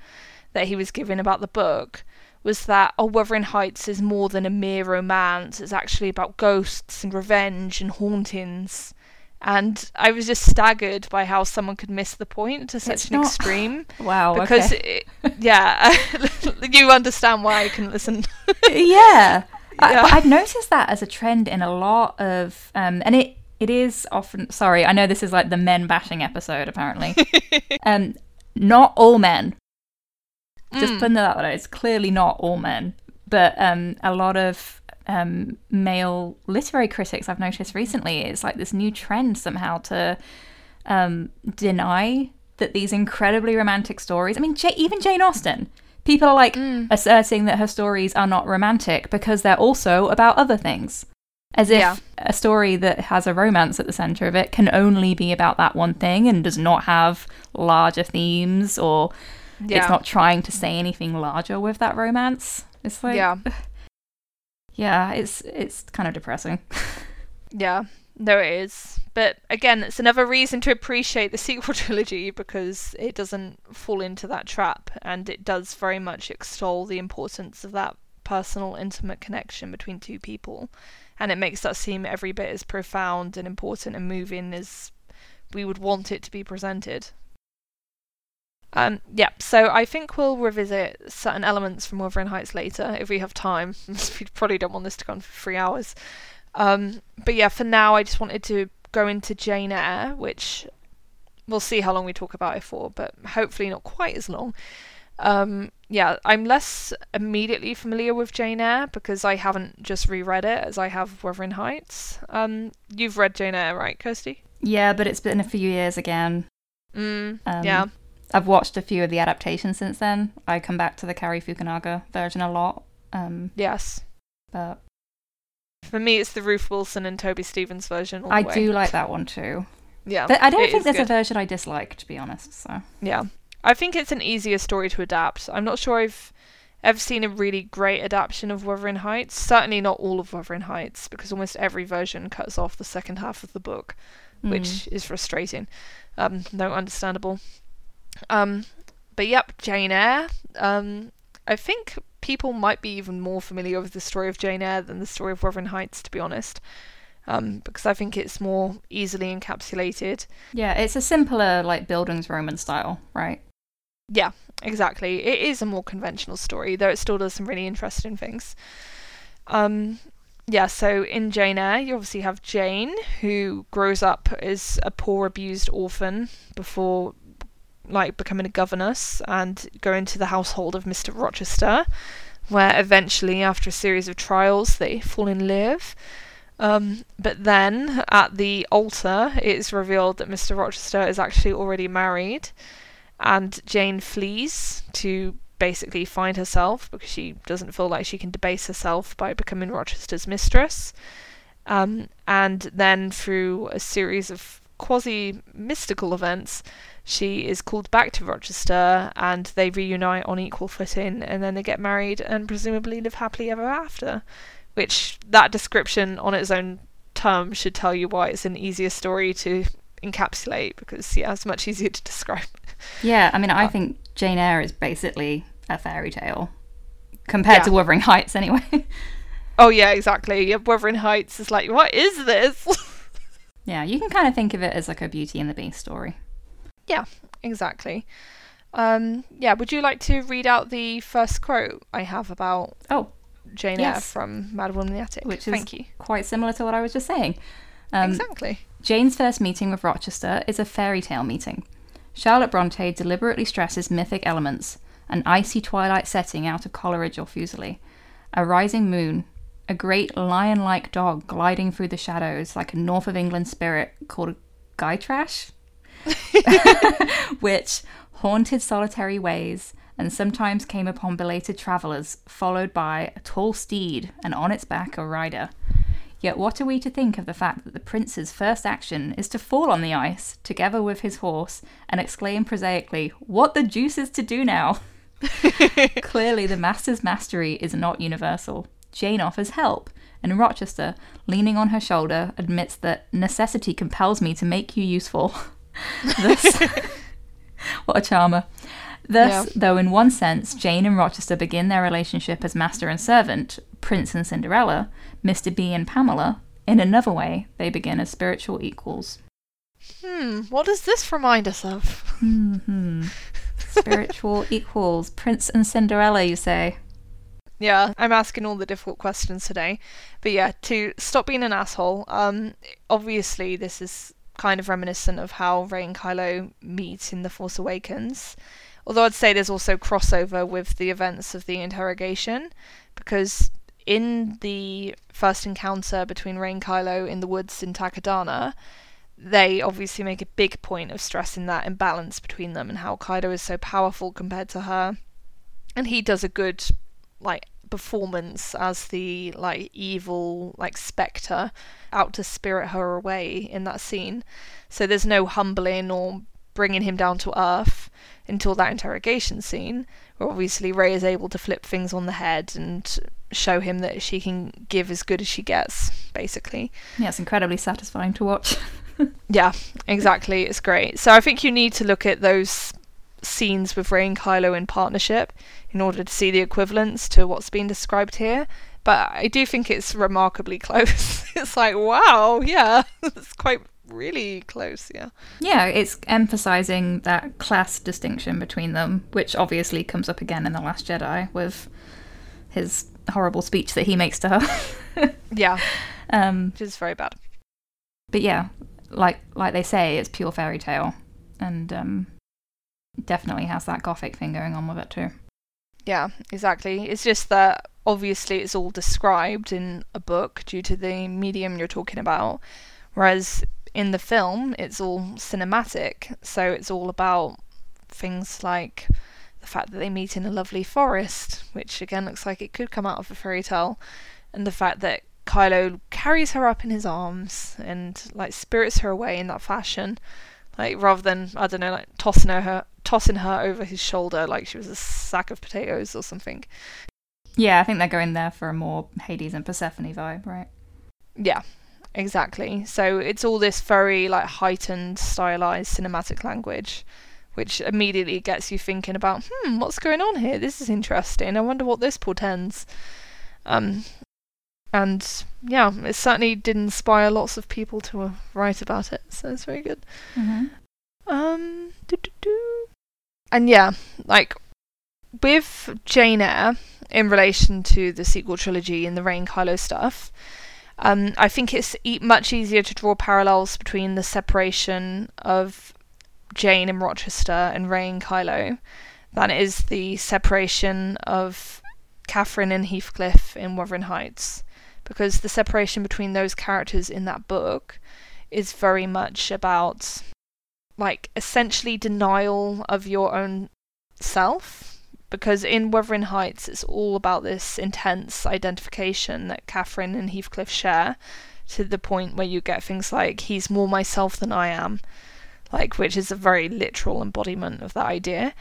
A: that he was giving about the book was that oh Wuthering Heights is more than a mere romance. It's actually about ghosts and revenge and hauntings. And I was just staggered by how someone could miss the point to such
B: It's
A: an
B: not-
A: extreme.
B: Wow.
A: Because,
B: okay.
A: it, yeah, you understand why I can listen.
B: yeah. I,
A: Yeah.
B: but I've noticed that as a trend in a lot of, um, and it it is often. Sorry, I know this is like the men bashing episode. Apparently, um, not all men. Just
A: Mm.
B: putting that out it's clearly not all men, but um, a lot of um, male literary critics I've noticed recently. It's like this new trend somehow to um, deny that these incredibly romantic stories. I mean, J- even Jane Austen. People are like
A: Mm.
B: asserting that her stories are not romantic because they're also about other things. As if
A: Yeah.
B: a story that has a romance at the center of it can only be about that one thing and does not have larger themes or
A: Yeah.
B: it's not trying to say anything larger with that romance. It's like
A: yeah.
B: yeah, it's it's kind of depressing.
A: Yeah, no, it is. But again, it's another reason to appreciate the sequel trilogy because it doesn't fall into that trap and it does very much extol the importance of that personal, intimate connection between two people. And it makes that seem every bit as profound and important and moving as we would want it to be presented. Um, yeah, so I think we'll revisit certain elements from Wuthering Heights later if we have time. we probably don't want this to go on for three hours. Um, but yeah, for now, I just wanted to go into Jane Eyre, which we'll see how long we talk about it for, but hopefully not quite as long. Um, yeah, I'm less immediately familiar with Jane Eyre because I haven't just reread it as I have Wuthering Heights. Um, you've read Jane Eyre, right, Kirsty?
B: yeah, but it's been a few years again.
A: Mm,
B: Um,
A: yeah,
B: I've watched a few of the adaptations since then. I come back to the Cary Fukunaga version a lot. Um,
A: yes.
B: but
A: For me, it's the Ruth Wilson and Toby Stephens version. All the
B: I do like that one too.
A: Yeah,
B: But I don't think there's a version I dislike, to be honest. So
A: Yeah. I think it's an easier story to adapt. I'm not sure I've ever seen a really great adaptation of Wuthering Heights. Certainly not all of Wuthering Heights, because almost every version cuts off the second half of the book,
B: mm.
A: which is frustrating. Um, no, understandable. Um, but yep, Jane Eyre. Um, I think people might be even more familiar with the story of Jane Eyre than the story of Wuthering Heights, to be honest. Um, because I think it's more easily encapsulated.
B: yeah, it's a simpler like Bildungsroman style, right?
A: Yeah, exactly. It is a more conventional story, though it still does some really interesting things. Um, yeah, so in Jane Eyre, you obviously have Jane, who grows up as a poor, abused orphan before, like, becoming a governess and going to the household of Mr. Rochester, where eventually, after a series of trials, they fall in love. Um, but then, at the altar, it's revealed that Mr. Rochester is actually already married and Jane flees to basically find herself because she doesn't feel like she can debase herself by becoming Rochester's mistress. Um, and then through a series of quasi mystical events, she is called back to Rochester and they reunite on equal footing and then they get married and presumably live happily ever after. Which that description on its own term should tell you why it's an easier story to encapsulate because yeah, it's much easier to describe.
B: Yeah, I mean, I
A: Uh,
B: think Jane Eyre is basically a fairy tale compared
A: Yeah.
B: to Wuthering Heights, anyway.
A: Oh yeah, exactly. Yeah, Wuthering Heights is like, what is this?
B: yeah, you can kind of think of it as like a Beauty and the Beast story.
A: Exactly. Um, yeah, would you like to read out the first quote I have about
B: Oh,
A: Jane Eyre from Mad Woman in the Attic?
B: Which is-
A: Thank you.
B: quite similar to what I was just saying. Um,
A: exactly.
B: Jane's first meeting with Rochester is a fairy tale meeting. Charlotte Bronte deliberately stresses mythic elements an icy twilight setting out of Coleridge or Fuseli, a rising moon, a great lion like dog gliding through the shadows like a North of England spirit called Gytrash, which haunted solitary ways and sometimes came upon belated travellers, followed by a tall steed and on its back a rider. Yet what are we to think of the fact that the prince's first action is to fall on the ice, together with his horse, and exclaim prosaically, What the deuce is to do now? Clearly, the master's mastery is not universal. Jane offers help, and Rochester, leaning on her shoulder, admits that necessity compels me to make you useful. Thus, what a charmer. Thus,
A: Yeah.
B: though in one sense Jane and Rochester begin their relationship as master and servant, Prince and Cinderella, Mr. B and Pamela, in another way they begin as spiritual equals.
A: Hmm, what does this remind us of?
B: hmm Spiritual equals. Prince and Cinderella, you say?
A: Yeah, I'm asking all the difficult questions today. But yeah, to stop being an asshole, um, obviously this is kind of reminiscent of how Rey and Kylo meet in The Force Awakens. Although I'd say there's also crossover with the events of the interrogation, because in the first encounter between Rey and Kylo in the woods in Takodana, they obviously make a big point of stressing that imbalance between them and how Kylo is so powerful compared to her. And he does a good like performance as the like evil like spectre out to spirit her away in that scene. So there's no humbling or bringing him down to earth until that interrogation scene where obviously Rey is able to flip things on the head and show him that she can give as good as she gets basically.
B: Yeah, it's incredibly satisfying to watch.
A: Yeah, exactly. It's great. So I think you need to look at those scenes with Rey and Kylo in partnership in order to see the equivalence to what's been described here. But I do think it's remarkably close. it's like, wow, yeah, it's quite really close, yeah.
B: Yeah, it's emphasizing that class distinction between them, which obviously comes up again in The Last Jedi with his horrible speech that he makes to her.
A: Yeah,
B: um,
A: which is very bad.
B: but yeah, like like they say, it's pure fairy tale, and um, definitely has that gothic thing going on with it too.
A: Yeah, exactly. It's just that obviously it's all described in a book due to the medium you're talking about, whereas in the film it's all cinematic, so it's all about things like the fact that they meet in a lovely forest, which again looks like it could come out of a fairy tale, and the fact that Kylo carries her up in his arms and like spirits her away in that fashion, like rather than I don't know, like tossing her, tossing her over his shoulder like she was a sack of potatoes or something.
B: Yeah, I think they're going there for a more Hades and Persephone vibe, right?
A: Yeah, exactly. So it's all this very like heightened, stylized cinematic language, which immediately gets you thinking about, hmm, what's going on here? This is interesting. I wonder what this portends. Um, and yeah, it certainly did inspire lots of people to uh, write about it. So it's very good.
B: Mm-hmm.
A: Um, doo-doo-doo. And yeah, like with Jane Eyre in relation to the sequel trilogy and the Rain Kylo stuff, um, I think it's e- much easier to draw parallels between the separation of Jane and Rochester and Rey and Kylo than it is the separation of Catherine and Heathcliff in Wuthering Heights, because the separation between those characters in that book is very much about like essentially denial of your own self? Because in Wuthering Heights it's all about this intense identification that Catherine and Heathcliff share to the point where you get things like he's more myself than I am like which is a very literal embodiment of that idea.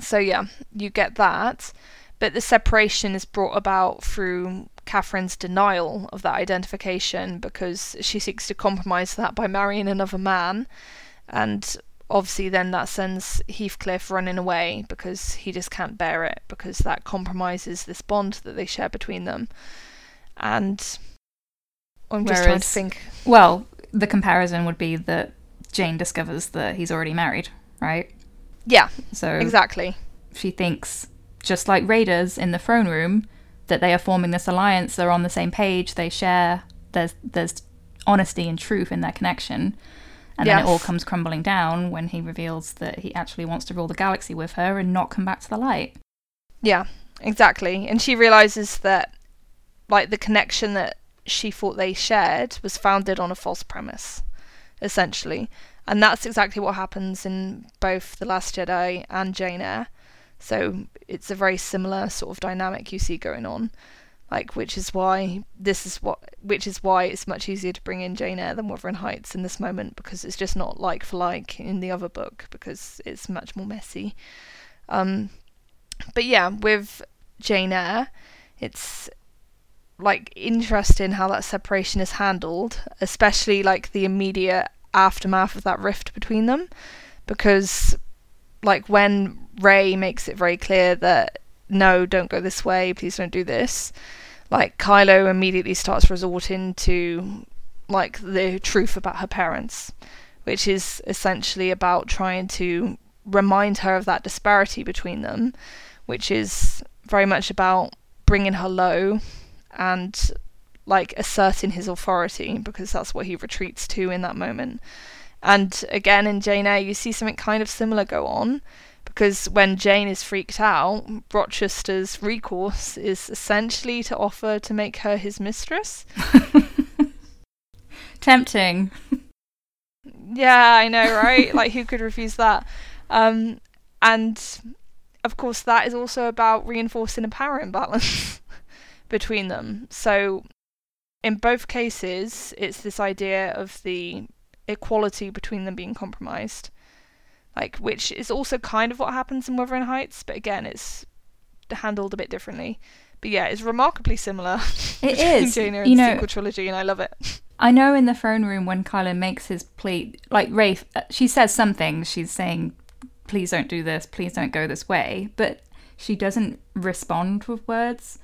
A: So yeah you get that. But the separation is brought about through Catherine's denial of that identification because she seeks to compromise that by marrying another man and obviously then that sends Heathcliff running away because he just can't bear it because that compromises this bond that they share between them. And I'm just trying to think.
B: Well, the comparison would be that Jane discovers that he's already married, right?
A: Yeah,
B: So
A: exactly.
B: she thinks, just like Raiders in the throne room, that they are forming this alliance. They're on the same page. They share. There's there's honesty and truth in their connection, and then it all comes crumbling down when he reveals that he actually wants to rule the galaxy with her and not come back to the light.
A: Yeah, exactly. And she realizes that, like, the connection that she thought they shared was founded on a false premise, essentially. And that's exactly what happens in both The Last Jedi and Jane Eyre. So it's a very similar sort of dynamic you see going on. Like, which is why this is what, which is why it's much easier to bring in Jane Eyre than Wuthering Heights in this moment because it's just not like for like in the other book because it's much more messy. Um, but yeah, with Jane Eyre, it's like interesting how that separation is handled, especially like the immediate aftermath of that rift between them, because like when Rey makes it very clear that no, don't go this way, please don't do this. Like Kylo immediately starts resorting to like the truth about her parents, which is essentially about trying to remind her of that disparity between them, which is very much about bringing her low and like asserting his authority because that's what he retreats to in that moment. And again in Jane Eyre you see something kind of similar go on because when Jane is freaked out, Rochester's recourse is essentially to offer to make her his mistress.
B: Tempting.
A: Yeah, I know, right? like who could refuse that? Um, and of course that is also about reinforcing a power imbalance between them. So in both cases, it's this idea of the equality between them being compromised. Like which is also kind of what happens in Wuthering Heights, but again it's handled a bit differently. But yeah, it's remarkably similar.
B: It is.
A: Jane Eyre
B: you
A: and
B: know,
A: the sequel trilogy, and I love it.
B: I know in the throne room when Kylo makes his plea, like Rafe, uh, she says something. She's saying, "Please don't do this. Please don't go this way." But she doesn't respond with words.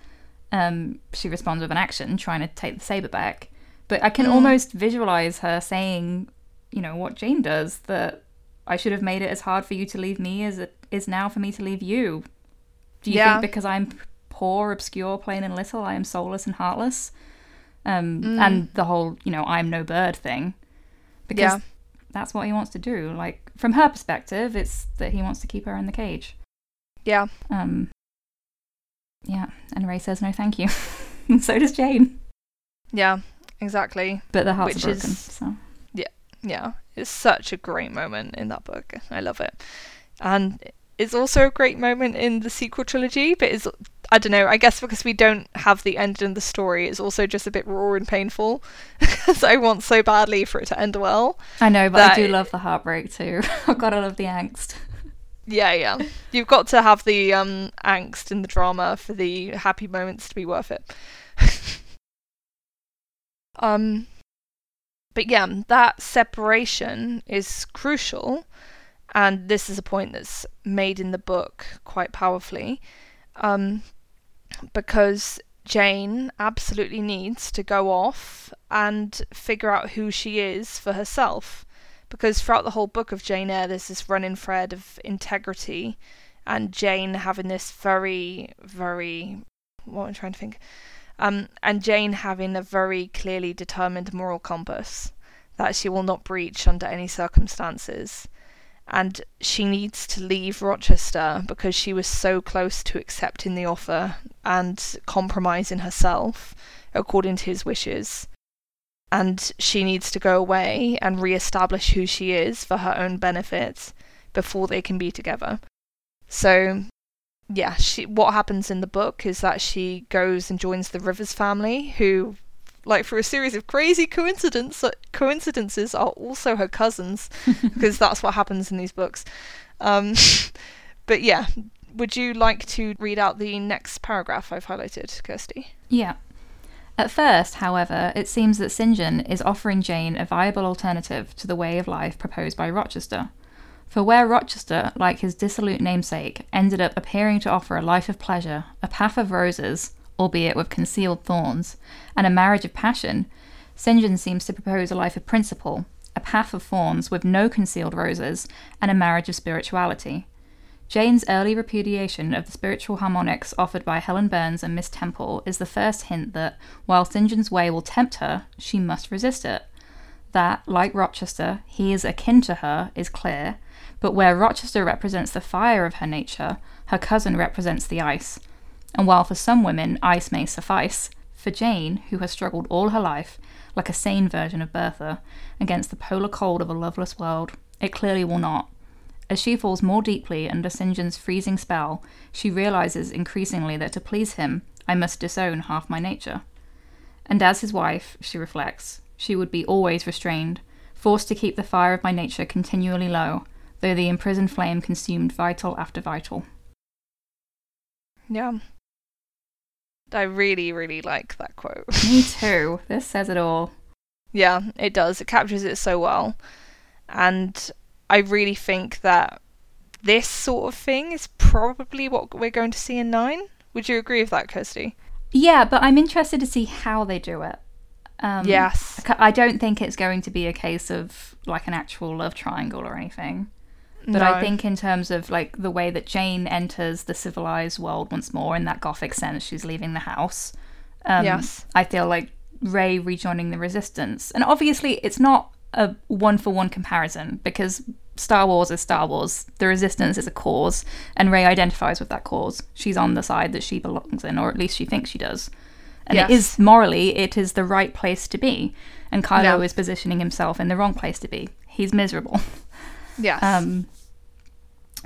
B: Um, she responds with an action, trying to take the saber back. But I can
A: Mm.
B: almost visualize her saying, you know, what Jane does. That I should have made it as hard for you to leave me as it is now for me to leave you. Do you
A: Yeah.
B: think because I'm poor, obscure, plain and little, I am soulless and heartless? um,
A: Mm.
B: and the whole you know I'm no bird thing, because
A: Yeah.
B: that's what he wants to do. Like from her perspective, it's that he wants to keep her in the cage.
A: Yeah.
B: Um, yeah, and Rey says no, thank you. and so does Jane.
A: Yeah, exactly.
B: But the hearts
A: Which
B: are broken.
A: is-
B: So
A: Yeah, it's such a great moment in that book. I love it. And it's also a great moment in the sequel trilogy, but it's I don't know, I guess because we don't have the end in the story, it's also just a bit raw and painful. Because I want so badly for it to end well.
B: I know, but I do love the heartbreak too. I've got to love the angst.
A: Yeah, yeah. You've got to have the um angst and the drama for the happy moments to be worth it. um but yeah, that separation is crucial and this is a point that's made in the book quite powerfully. Um because Jane absolutely needs to go off and figure out who she is for herself because throughout the whole book of Jane Eyre, there's this running thread of integrity, and Jane having this very, very, what I'm I trying to think? Um, and Jane having a very clearly determined moral compass that she will not breach under any circumstances. And she needs to leave Rochester because she was so close to accepting the offer and compromising herself according to his wishes and she needs to go away and re-establish who she is for her own benefit before they can be together. So, yeah, she what happens in the book is that she goes and joins the Rivers family, who, like, for a series of crazy coincidence coincidences, are also her cousins, because that's what happens in these books. Um, but yeah, would you like to read out the next paragraph I've highlighted, Kirsty?
B: Yeah. At first, however, it seems that St. John is offering Jane a viable alternative to the way of life proposed by Rochester. For where Rochester, like his dissolute namesake, ended up appearing to offer a life of pleasure, a path of roses, albeit with concealed thorns, and a marriage of passion, St. John seems to propose a life of principle, a path of thorns with no concealed roses, and a marriage of spirituality. Jane's early repudiation of the spiritual harmonics offered by Helen Burns and Miss Temple is the first hint that, while St. John's way will tempt her, she must resist it. That, like Rochester, he is akin to her is clear, but where Rochester represents the fire of her nature, her cousin represents the ice. And while for some women ice may suffice, for Jane, who has struggled all her life, like a sane version of Bertha, against the polar cold of a loveless world, it clearly will not. As she falls more deeply under St. John's freezing spell, she realizes increasingly that to please him, I must disown half my nature. And as his wife, she reflects, she would be always restrained, forced to keep the fire of my nature continually low, though the imprisoned flame consumed vital after vital.
A: Yeah. I really, really like that quote.
B: Me too. This says it all.
A: Yeah, it does. It captures it so well. And I really think that this sort of thing is probably what we're going to see in 9. Would you agree with that, Kirsty?
B: Yeah, but I'm interested to see how they do it. Um,
A: yes.
B: I don't think it's going to be a case of like an actual love triangle or anything. But
A: No.
B: I think in terms of like the way that Jane enters the civilized world once more in that gothic sense, she's leaving the house. Um,
A: Yes.
B: I feel like Rey rejoining the resistance, and obviously it's not a one for one comparison because Star Wars is Star Wars. The resistance is a cause, and Rey identifies with that cause. She's on the side that she belongs in, or at least she thinks she does. And it
A: Yes.
B: is morally, it is the right place to be. And Kylo is positioning himself in the wrong place to be. He's miserable.
A: Yes.
B: Um,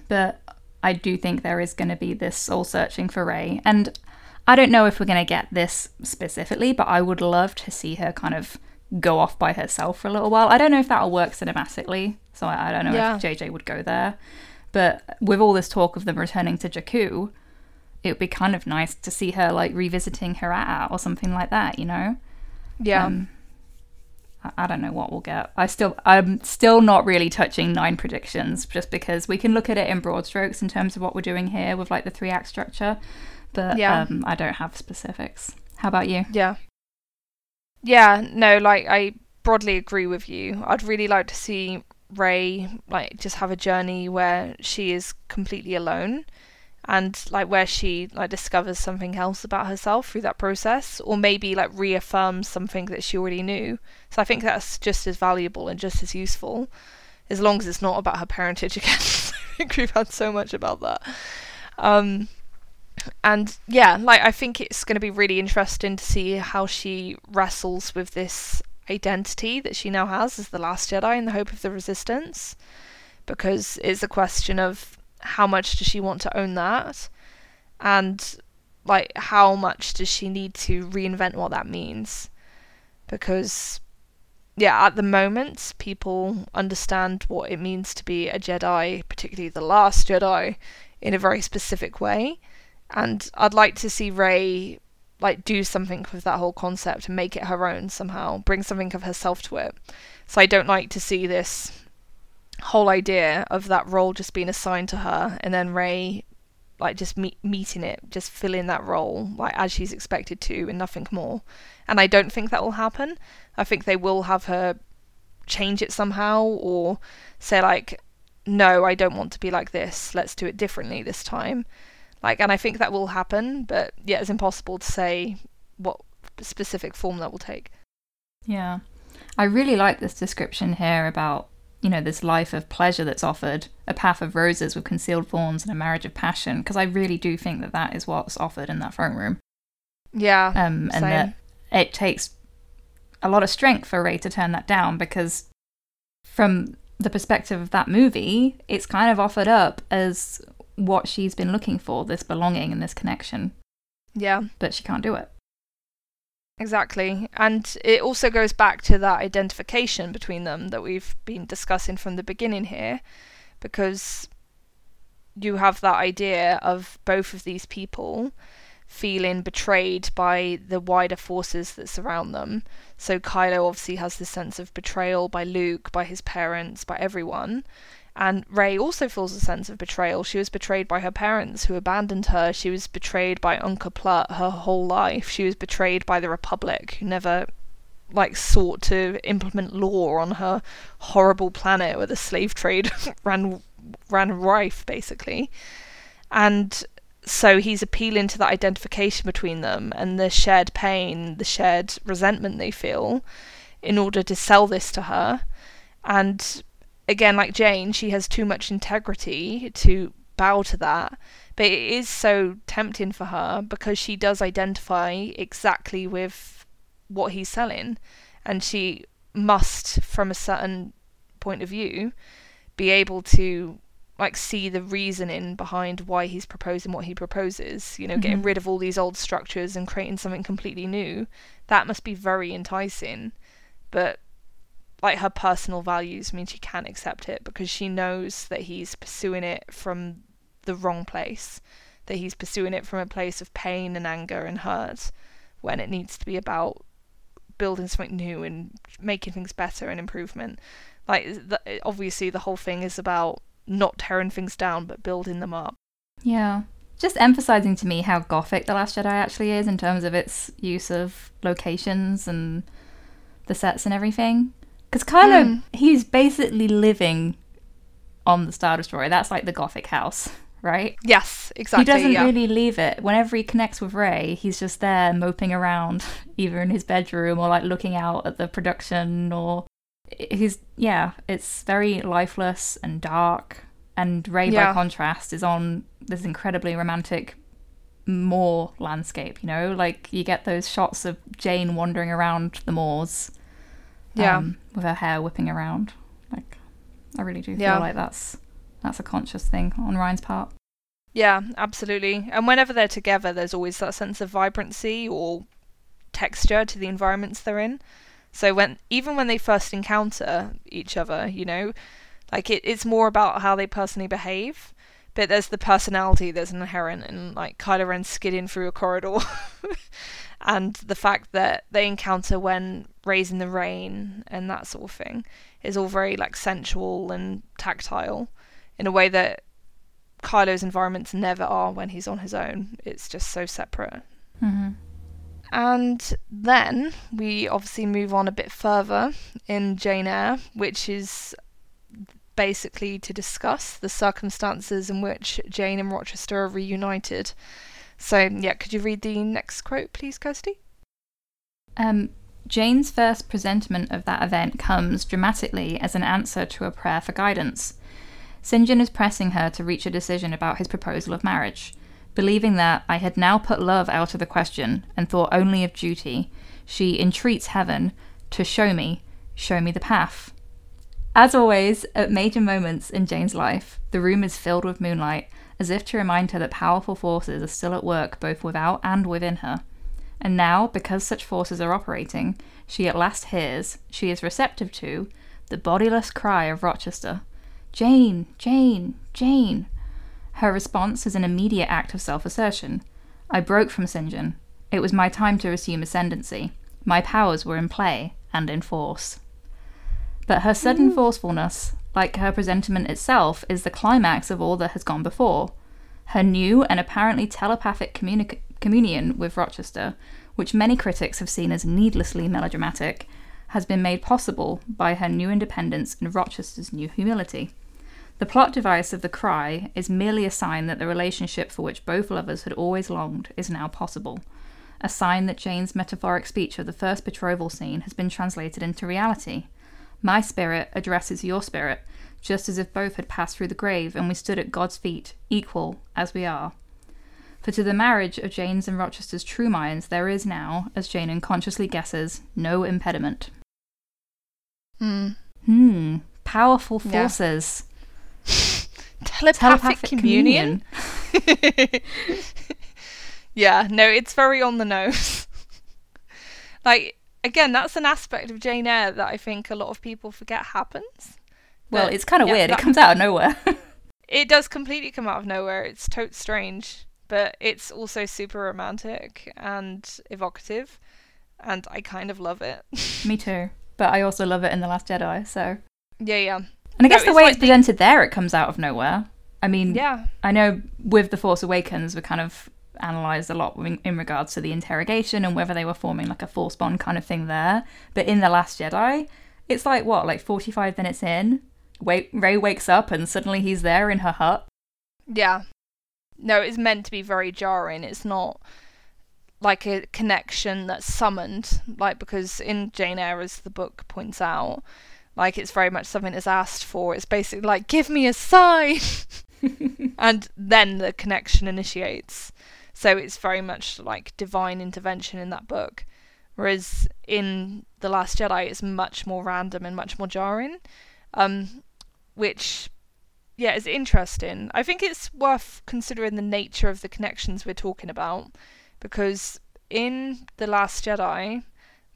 B: but I do think there is going to be this soul searching for Rey. And I don't know if we're going to get this specifically, but I would love to see her kind of go off by herself for a little while. I don't know if that'll work cinematically, so I, I don't know
A: Yeah.
B: if JJ would go there. But with all this talk of them returning to Jakku, it would be kind of nice to see her like revisiting Herat or something like that, you know?
A: yeah.
B: Um, I- don't know what we'll get. I still, I'm still not really touching nine predictions, just because we can look at it in broad strokes in terms of what we're doing here with like the three act structure, but
A: Yeah.
B: um, I don't have specifics. How about you?
A: Yeah. Yeah, no, like I broadly agree with you. I'd really like to see Rey like just have a journey where she is completely alone and like where she like discovers something else about herself through that process or maybe like reaffirms something that she already knew. So I think that's just as valuable and just as useful as long as it's not about her parentage again. I think we've had so much about that. Um and yeah, like I think it's going to be really interesting to see how she wrestles with this identity that she now has as the last Jedi in the hope of the Resistance, because it's a question of how much does she want to own that, and like how much does she need to reinvent what that means, because yeah, at the moment people understand what it means to be a Jedi, particularly the last Jedi, in a very specific way. And I'd like to see Rey like do something with that whole concept and make it her own somehow, bring something of herself to it. So I don't like to see this whole idea of that role just being assigned to her and then Rey like just meet, meeting it, just filling that role like as she's expected to and nothing more. And I don't think that will happen. I think they will have her change it somehow or say like no, I don't want to be like this. Let's do it differently this time. Like, and I think that will happen, but yeah, it's impossible to say what specific form that will take.
B: Yeah. I really like this description here about, you know, this life of pleasure that's offered, a path of roses with concealed thorns and a marriage of passion, because I really do think that that is what's offered in that throne room.
A: Yeah.
B: Um, and
A: Same.
B: that it takes a lot of strength for Rey to turn that down because, from the perspective of that movie, it's kind of offered up as what she's been looking for this belonging and this connection,
A: yeah.
B: but she can't do it.
A: Exactly. And it also goes back to that identification between them that we've been discussing from the beginning here, because you have that idea of both of these people feeling betrayed by the wider forces that surround them. So Kylo obviously has this sense of betrayal by Luke, by his parents, by everyone. And Rey also feels a sense of betrayal. She was betrayed by her parents who abandoned her. She was betrayed by Unkar Plutt her whole life. She was betrayed by the Republic who never like sought to implement law on her horrible planet where the slave trade ran ran rife basically. And so he's appealing to that identification between them and the shared pain, the shared resentment they feel in order to sell this to her. And again, like Jane, she has too much integrity to bow to that. But it is so tempting for her because she does identify exactly with what he's selling. And she must, from a certain point of view, be able to like see the reasoning behind why he's proposing what he proposes you know getting
B: Mhm.
A: rid of all these old structures and creating something completely new that must be very enticing but like her personal values mean she can't accept it because she knows that he's pursuing it from the wrong place that he's pursuing it from a place of pain and anger and hurt when it needs to be about building something new and making things better and improvement. Like obviously the whole thing is about not tearing things down but building them up.
B: Yeah. Just emphasizing to me how gothic The Last Jedi actually is in terms of its use of locations and the sets and everything. Because Kylo,
A: Mm.
B: he's basically living on the Star Destroyer. That's like the gothic house, right?
A: Yes, exactly.
B: he doesn't
A: yeah.
B: really leave it. Whenever he connects with Rey, he's just there moping around, either in his bedroom or like looking out at the production or he's yeah, it's very lifeless and dark. And Rey by contrast is on this incredibly romantic moor landscape, you know? Like you get those shots of Jane wandering around the moors.
A: Yeah.
B: um, with her hair whipping around. Like I really do feel
A: Yeah.
B: like that's that's a conscious thing on Rian's part.
A: Yeah, absolutely. And whenever they're together, there's always that sense of vibrancy or texture to the environments they're in. So when even when they first encounter each other, you know, like it, it's more about how they personally behave. But there's the personality that's inherent in like Kylo Ren skidding through a corridor, and the fact that they encounter when Rey's in the rain and that sort of thing is all very like sensual and tactile, in a way that Kylo's environments never are when he's on his own. It's just so separate.
B: Mm-hmm.
A: And then we obviously move on a bit further in Jane Eyre, which is basically to discuss the circumstances in which Jane and Rochester are reunited. So, yeah, could you read the next quote, please, Kirsty?
B: Um, Jane's first presentiment of that event comes dramatically as an answer to a prayer for guidance. St. John is pressing her to reach a decision about his proposal of marriage. Believing that I had now put love out of the question and thought only of duty, she entreats heaven to show me, show me the path. As always, at major moments in Jane's life, the room is filled with moonlight, as if to remind her that powerful forces are still at work both without and within her. And now, because such forces are operating, she at last hears, she is receptive to, the bodiless cry of Rochester Jane, Jane, Jane. Her response is an immediate act of self assertion. I broke from St. John. It was my time to assume ascendancy. My powers were in play and in force. But her sudden hmm. forcefulness, like her presentiment itself, is the climax of all that has gone before. Her new and apparently telepathic communi- communion with Rochester, which many critics have seen as needlessly melodramatic, has been made possible by her new independence and Rochester's new humility. The plot device of the cry is merely a sign that the relationship for which both lovers had always longed is now possible. A sign that Jane's metaphoric speech of the first betrothal scene has been translated into reality. My spirit addresses your spirit, just as if both had passed through the grave and we stood at God's feet, equal as we are. For to the marriage of Jane's and Rochester's true minds there is now, as Jane unconsciously guesses, no impediment.
A: Hmm.
B: Hmm, powerful
A: Yeah.
B: forces.
A: Telepathic,
B: Telepathic
A: communion? yeah, no, it's very on the nose. like, again, that's an aspect of Jane Eyre that I think a lot of people forget happens.
B: Well,
A: But,
B: it's kind of
A: yeah,
B: weird.
A: that-
B: It comes out of nowhere.
A: It does completely come out of nowhere. It's totes strange, but it's also super romantic and evocative, and I kind of love it.
B: Me too. But I also love it in The Last Jedi, so.
A: yeah, yeah,
B: And I
A: No,
B: guess the
A: it's
B: way
A: like
B: it's
A: the-
B: presented there, it comes out of nowhere. I mean,
A: yeah,
B: I know with The Force Awakens, we kind of analysed a lot in, in regards to the interrogation and whether they were forming like a force bond kind of thing there. But in The Last Jedi, it's like what, like 45 minutes in? Wait, Rey wakes up and suddenly he's there in her hut.
A: yeah. No, it's meant to be very jarring. It's not like a connection that's summoned, like because in Jane Eyre, as the book points out, like it's very much something that's asked for. It's basically like, give me a sign. and then the connection initiates. So it's very much like divine intervention in that book. Whereas in The Last Jedi, it's much more random and much more jarring, um, which, yeah, is interesting. I think it's worth considering the nature of the connections we're talking about, because in The Last Jedi,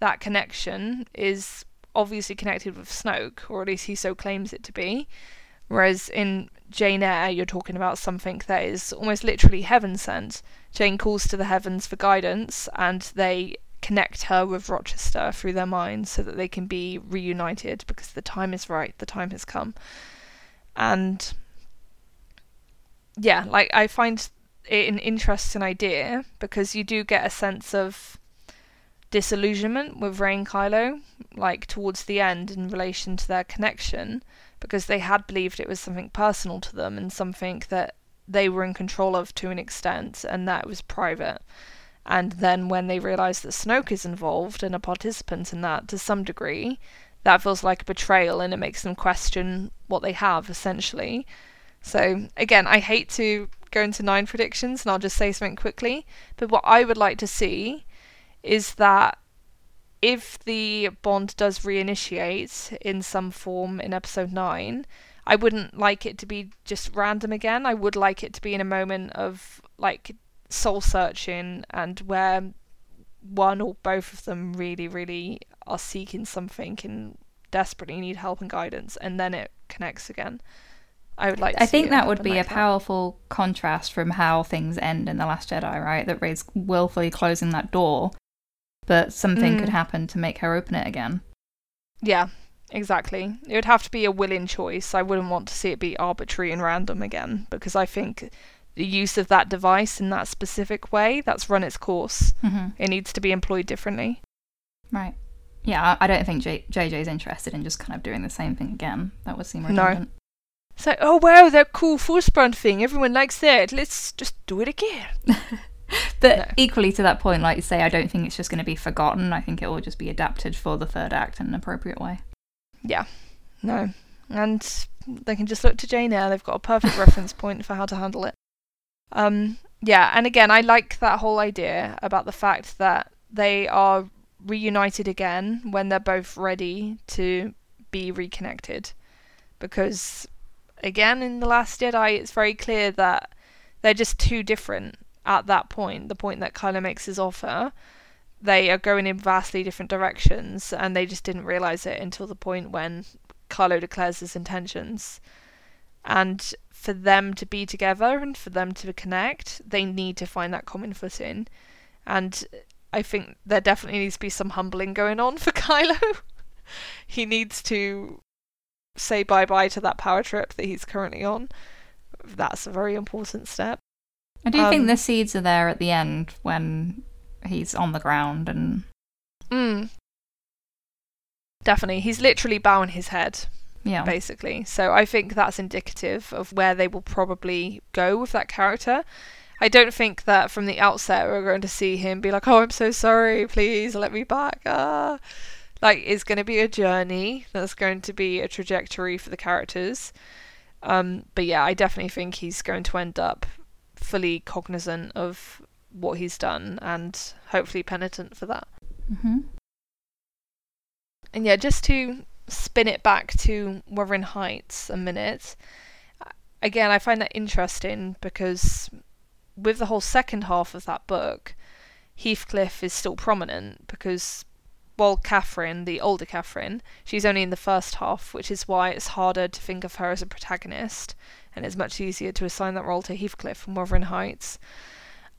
A: that connection is obviously connected with Snoke, or at least he so claims it to be. Whereas in Jane Eyre, you're talking about something that is almost literally heaven sent. Jane calls to the heavens for guidance, and they connect her with Rochester through their minds so that they can be reunited because the time is right, the time has come. And yeah, like I find it an interesting idea because you do get a sense of disillusionment with Rey and Kylo, like towards the end in relation to their connection, because they had believed it was something personal to them and something that they were in control of to an extent, and that was private. And then when they realise that Snoke is involved and a participant in that to some degree, that feels like a betrayal and it makes them question what they have essentially. So again, I hate to go into nine predictions and I'll just say something quickly, but what I would like to see is that if the bond does reinitiate in some form in episode 9, I wouldn't like it to be just random again. I would like it to be in a moment of like soul searching and where one or both of them really, really are seeking something and desperately need help and guidance, and then it connects again. I would like.
B: I think that would be like a that. powerful contrast from how things end in the Last Jedi, right? That Rey's willfully closing that door, but something mm. could happen to make her open it again.
A: Yeah, exactly. It would have to be a willing choice. I wouldn't want to see it be arbitrary and random again because I think the use of that device in that specific way that's run its course. Mm-hmm. It needs to be employed differently.
B: Right. Yeah, I don't think J- JJ's interested in just kind of doing the same thing again. That would seem redundant. No.
A: It's like, oh wow, that cool force brand thing. Everyone likes that. Let's just do it again.
B: but no. equally to that point, like you say, I don't think it's just going to be forgotten. I think it will just be adapted for the third act in an appropriate way.
A: Yeah, no, and they can just look to Jane Eyre. They've got a perfect reference point for how to handle it. Um, yeah, and again, I like that whole idea about the fact that they are reunited again when they're both ready to be reconnected, because again in the Last Jedi, it's very clear that they're just too different at that point, the point that Kylo makes his offer, they are going in vastly different directions, and they just didn't realize it until the point when Kylo declares his intentions. And for them to be together and for them to connect, they need to find that common footing. And I think there definitely needs to be some humbling going on for Kylo. he needs to say bye bye to that power trip that he's currently on. That's a very important step.
B: I do um, think the seeds are there at the end when he's on the ground and.
A: Mm, definitely. He's literally bowing his head. Yeah. Basically. So I think that's indicative of where they will probably go with that character. I don't think that from the outset we're going to see him be like, "Oh, I'm so sorry. Please let me back." Ah. Like it's going to be a journey. That's going to be a trajectory for the characters. Um, but yeah, I definitely think he's going to end up fully cognizant of what he's done and hopefully penitent for that.
B: Mm-hmm.
A: And yeah, just to spin it back to Wuthering Heights a minute, again, I find that interesting because with the whole second half of that book, Heathcliff is still prominent because while Catherine, the older Catherine, she's only in the first half, which is why it's harder to think of her as a protagonist and it's much easier to assign that role to Heathcliff from Wuthering Heights.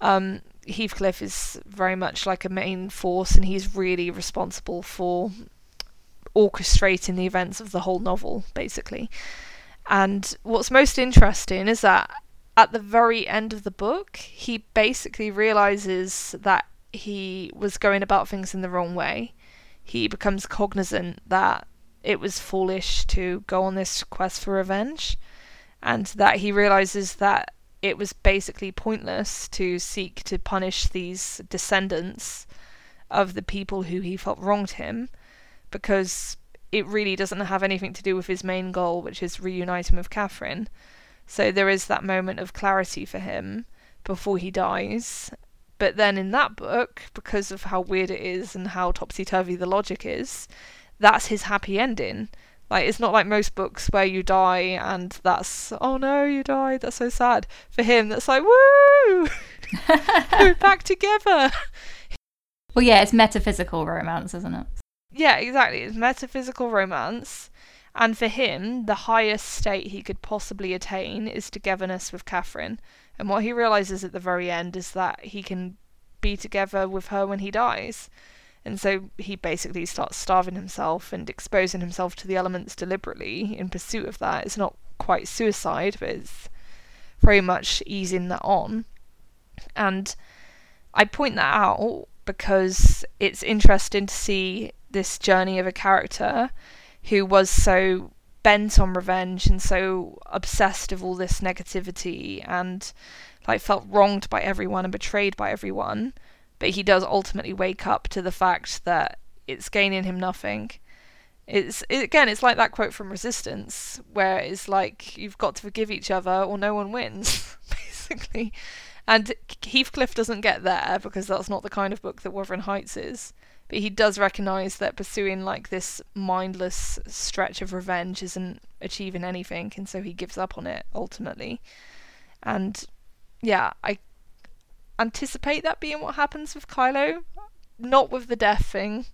A: Um, Heathcliff is very much like a main force, and he's really responsible for orchestrating the events of the whole novel, basically. And what's most interesting is that at the very end of the book, he basically realizes that he was going about things in the wrong way. He becomes cognizant that it was foolish to go on this quest for revenge and that he realizes that it was basically pointless to seek to punish these descendants of the people who he felt wronged him because it really doesn't have anything to do with his main goal, which is reuniting with Catherine. So there is that moment of clarity for him before he dies. But then in that book, because of how weird it is and how topsy turvy the logic is, that's his happy ending. Like it's not like most books where you die and that's oh no you died that's so sad. For him that's like woo we're back together.
B: Well, yeah, it's metaphysical romance, isn't it?
A: Yeah, exactly. It's metaphysical romance, And for him, the highest state he could possibly attain is togetherness with Catherine. And what he realizes at the very end is that he can be together with her when he dies. And so he basically starts starving himself and exposing himself to the elements deliberately in pursuit of that. It's not quite suicide, but it's very much easing that on. And I point that out because it's interesting to see this journey of a character who was so bent on revenge and so obsessed with all this negativity and like felt wronged by everyone and betrayed by everyone. But he does ultimately wake up to the fact that it's gaining him nothing. It's it, again it's like that quote from resistance where it's like you've got to forgive each other or no one wins basically. And heathcliff doesn't get there because that's not the kind of book that wuthering heights is but he does recognize that pursuing like this mindless stretch of revenge isn't achieving anything and so he gives up on it ultimately. And yeah i anticipate that being what happens with kylo. Not with the death thing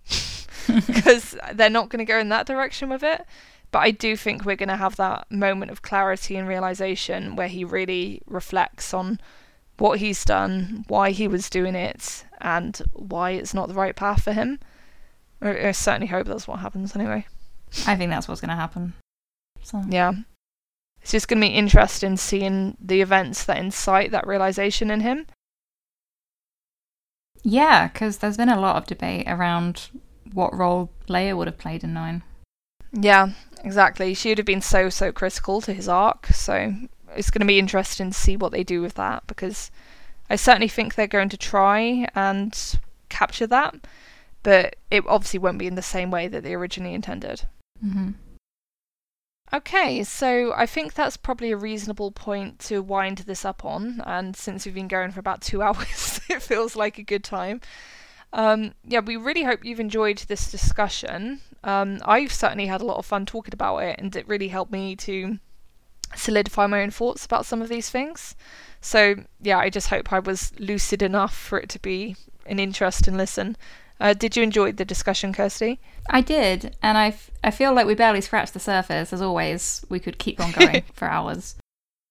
A: because they're not going to go in that direction with it. But i do think we're going to have that moment of clarity and realization where he really reflects on what he's done, why he was doing it, and why it's not the right path for him. I, I certainly hope that's what happens anyway.
B: I think that's what's going to happen. So.
A: Yeah. It's just going to be interesting seeing the events that incite that realization in him.
B: Yeah, because there's been a lot of debate around what role Leia would have played in Nine.
A: Yeah, exactly. She would have been so, so critical to his arc, so it's going to be interesting to see what they do with that because I certainly think they're going to try and capture that, but it obviously won't be in the same way that they originally intended.
B: Mm-hmm.
A: Okay, so I think that's probably a reasonable point to wind this up on, and since we've been going for about two hours, it feels like a good time. Um, yeah, we really hope you've enjoyed this discussion. Um, I've certainly had a lot of fun talking about it, and it really helped me to solidify my own thoughts about some of these things. So, yeah, I just hope I was lucid enough for it to be an interesting listen. Uh, did you enjoy the discussion, Kirsty?
B: I did, and I, f- I feel like we barely scratched the surface. As always, we could keep on going for hours.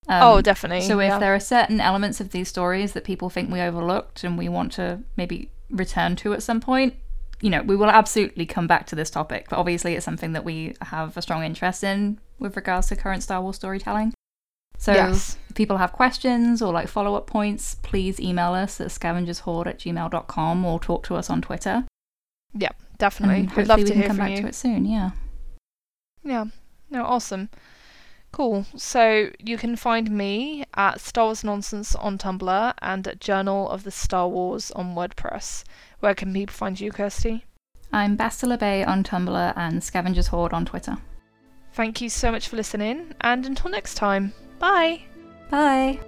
A: Um, oh, definitely.
B: So, if
A: yeah.
B: there are certain elements of these stories that people think we overlooked and we want to maybe return to at some point, you know, we will absolutely come back to this topic. But obviously, it's something that we have a strong interest in with regards to current Star Wars storytelling. So
A: yes.
B: if people have questions or like follow up points, please email us at scavengershoard at gmail.com or talk to us on Twitter.
A: Yeah, definitely.
B: And
A: We'd love
B: we
A: to
B: can
A: hear
B: come
A: from
B: back
A: you.
B: to it soon, yeah.
A: Yeah. No, awesome. Cool. So you can find me at Star Wars Nonsense on Tumblr and at Journal of the Star Wars on WordPress. Where can people find you, Kirsty?
B: I'm Bastila Bay on Tumblr and Scavengers Hoard on Twitter.
A: Thank you so much for listening, and until next time, bye!
B: Bye!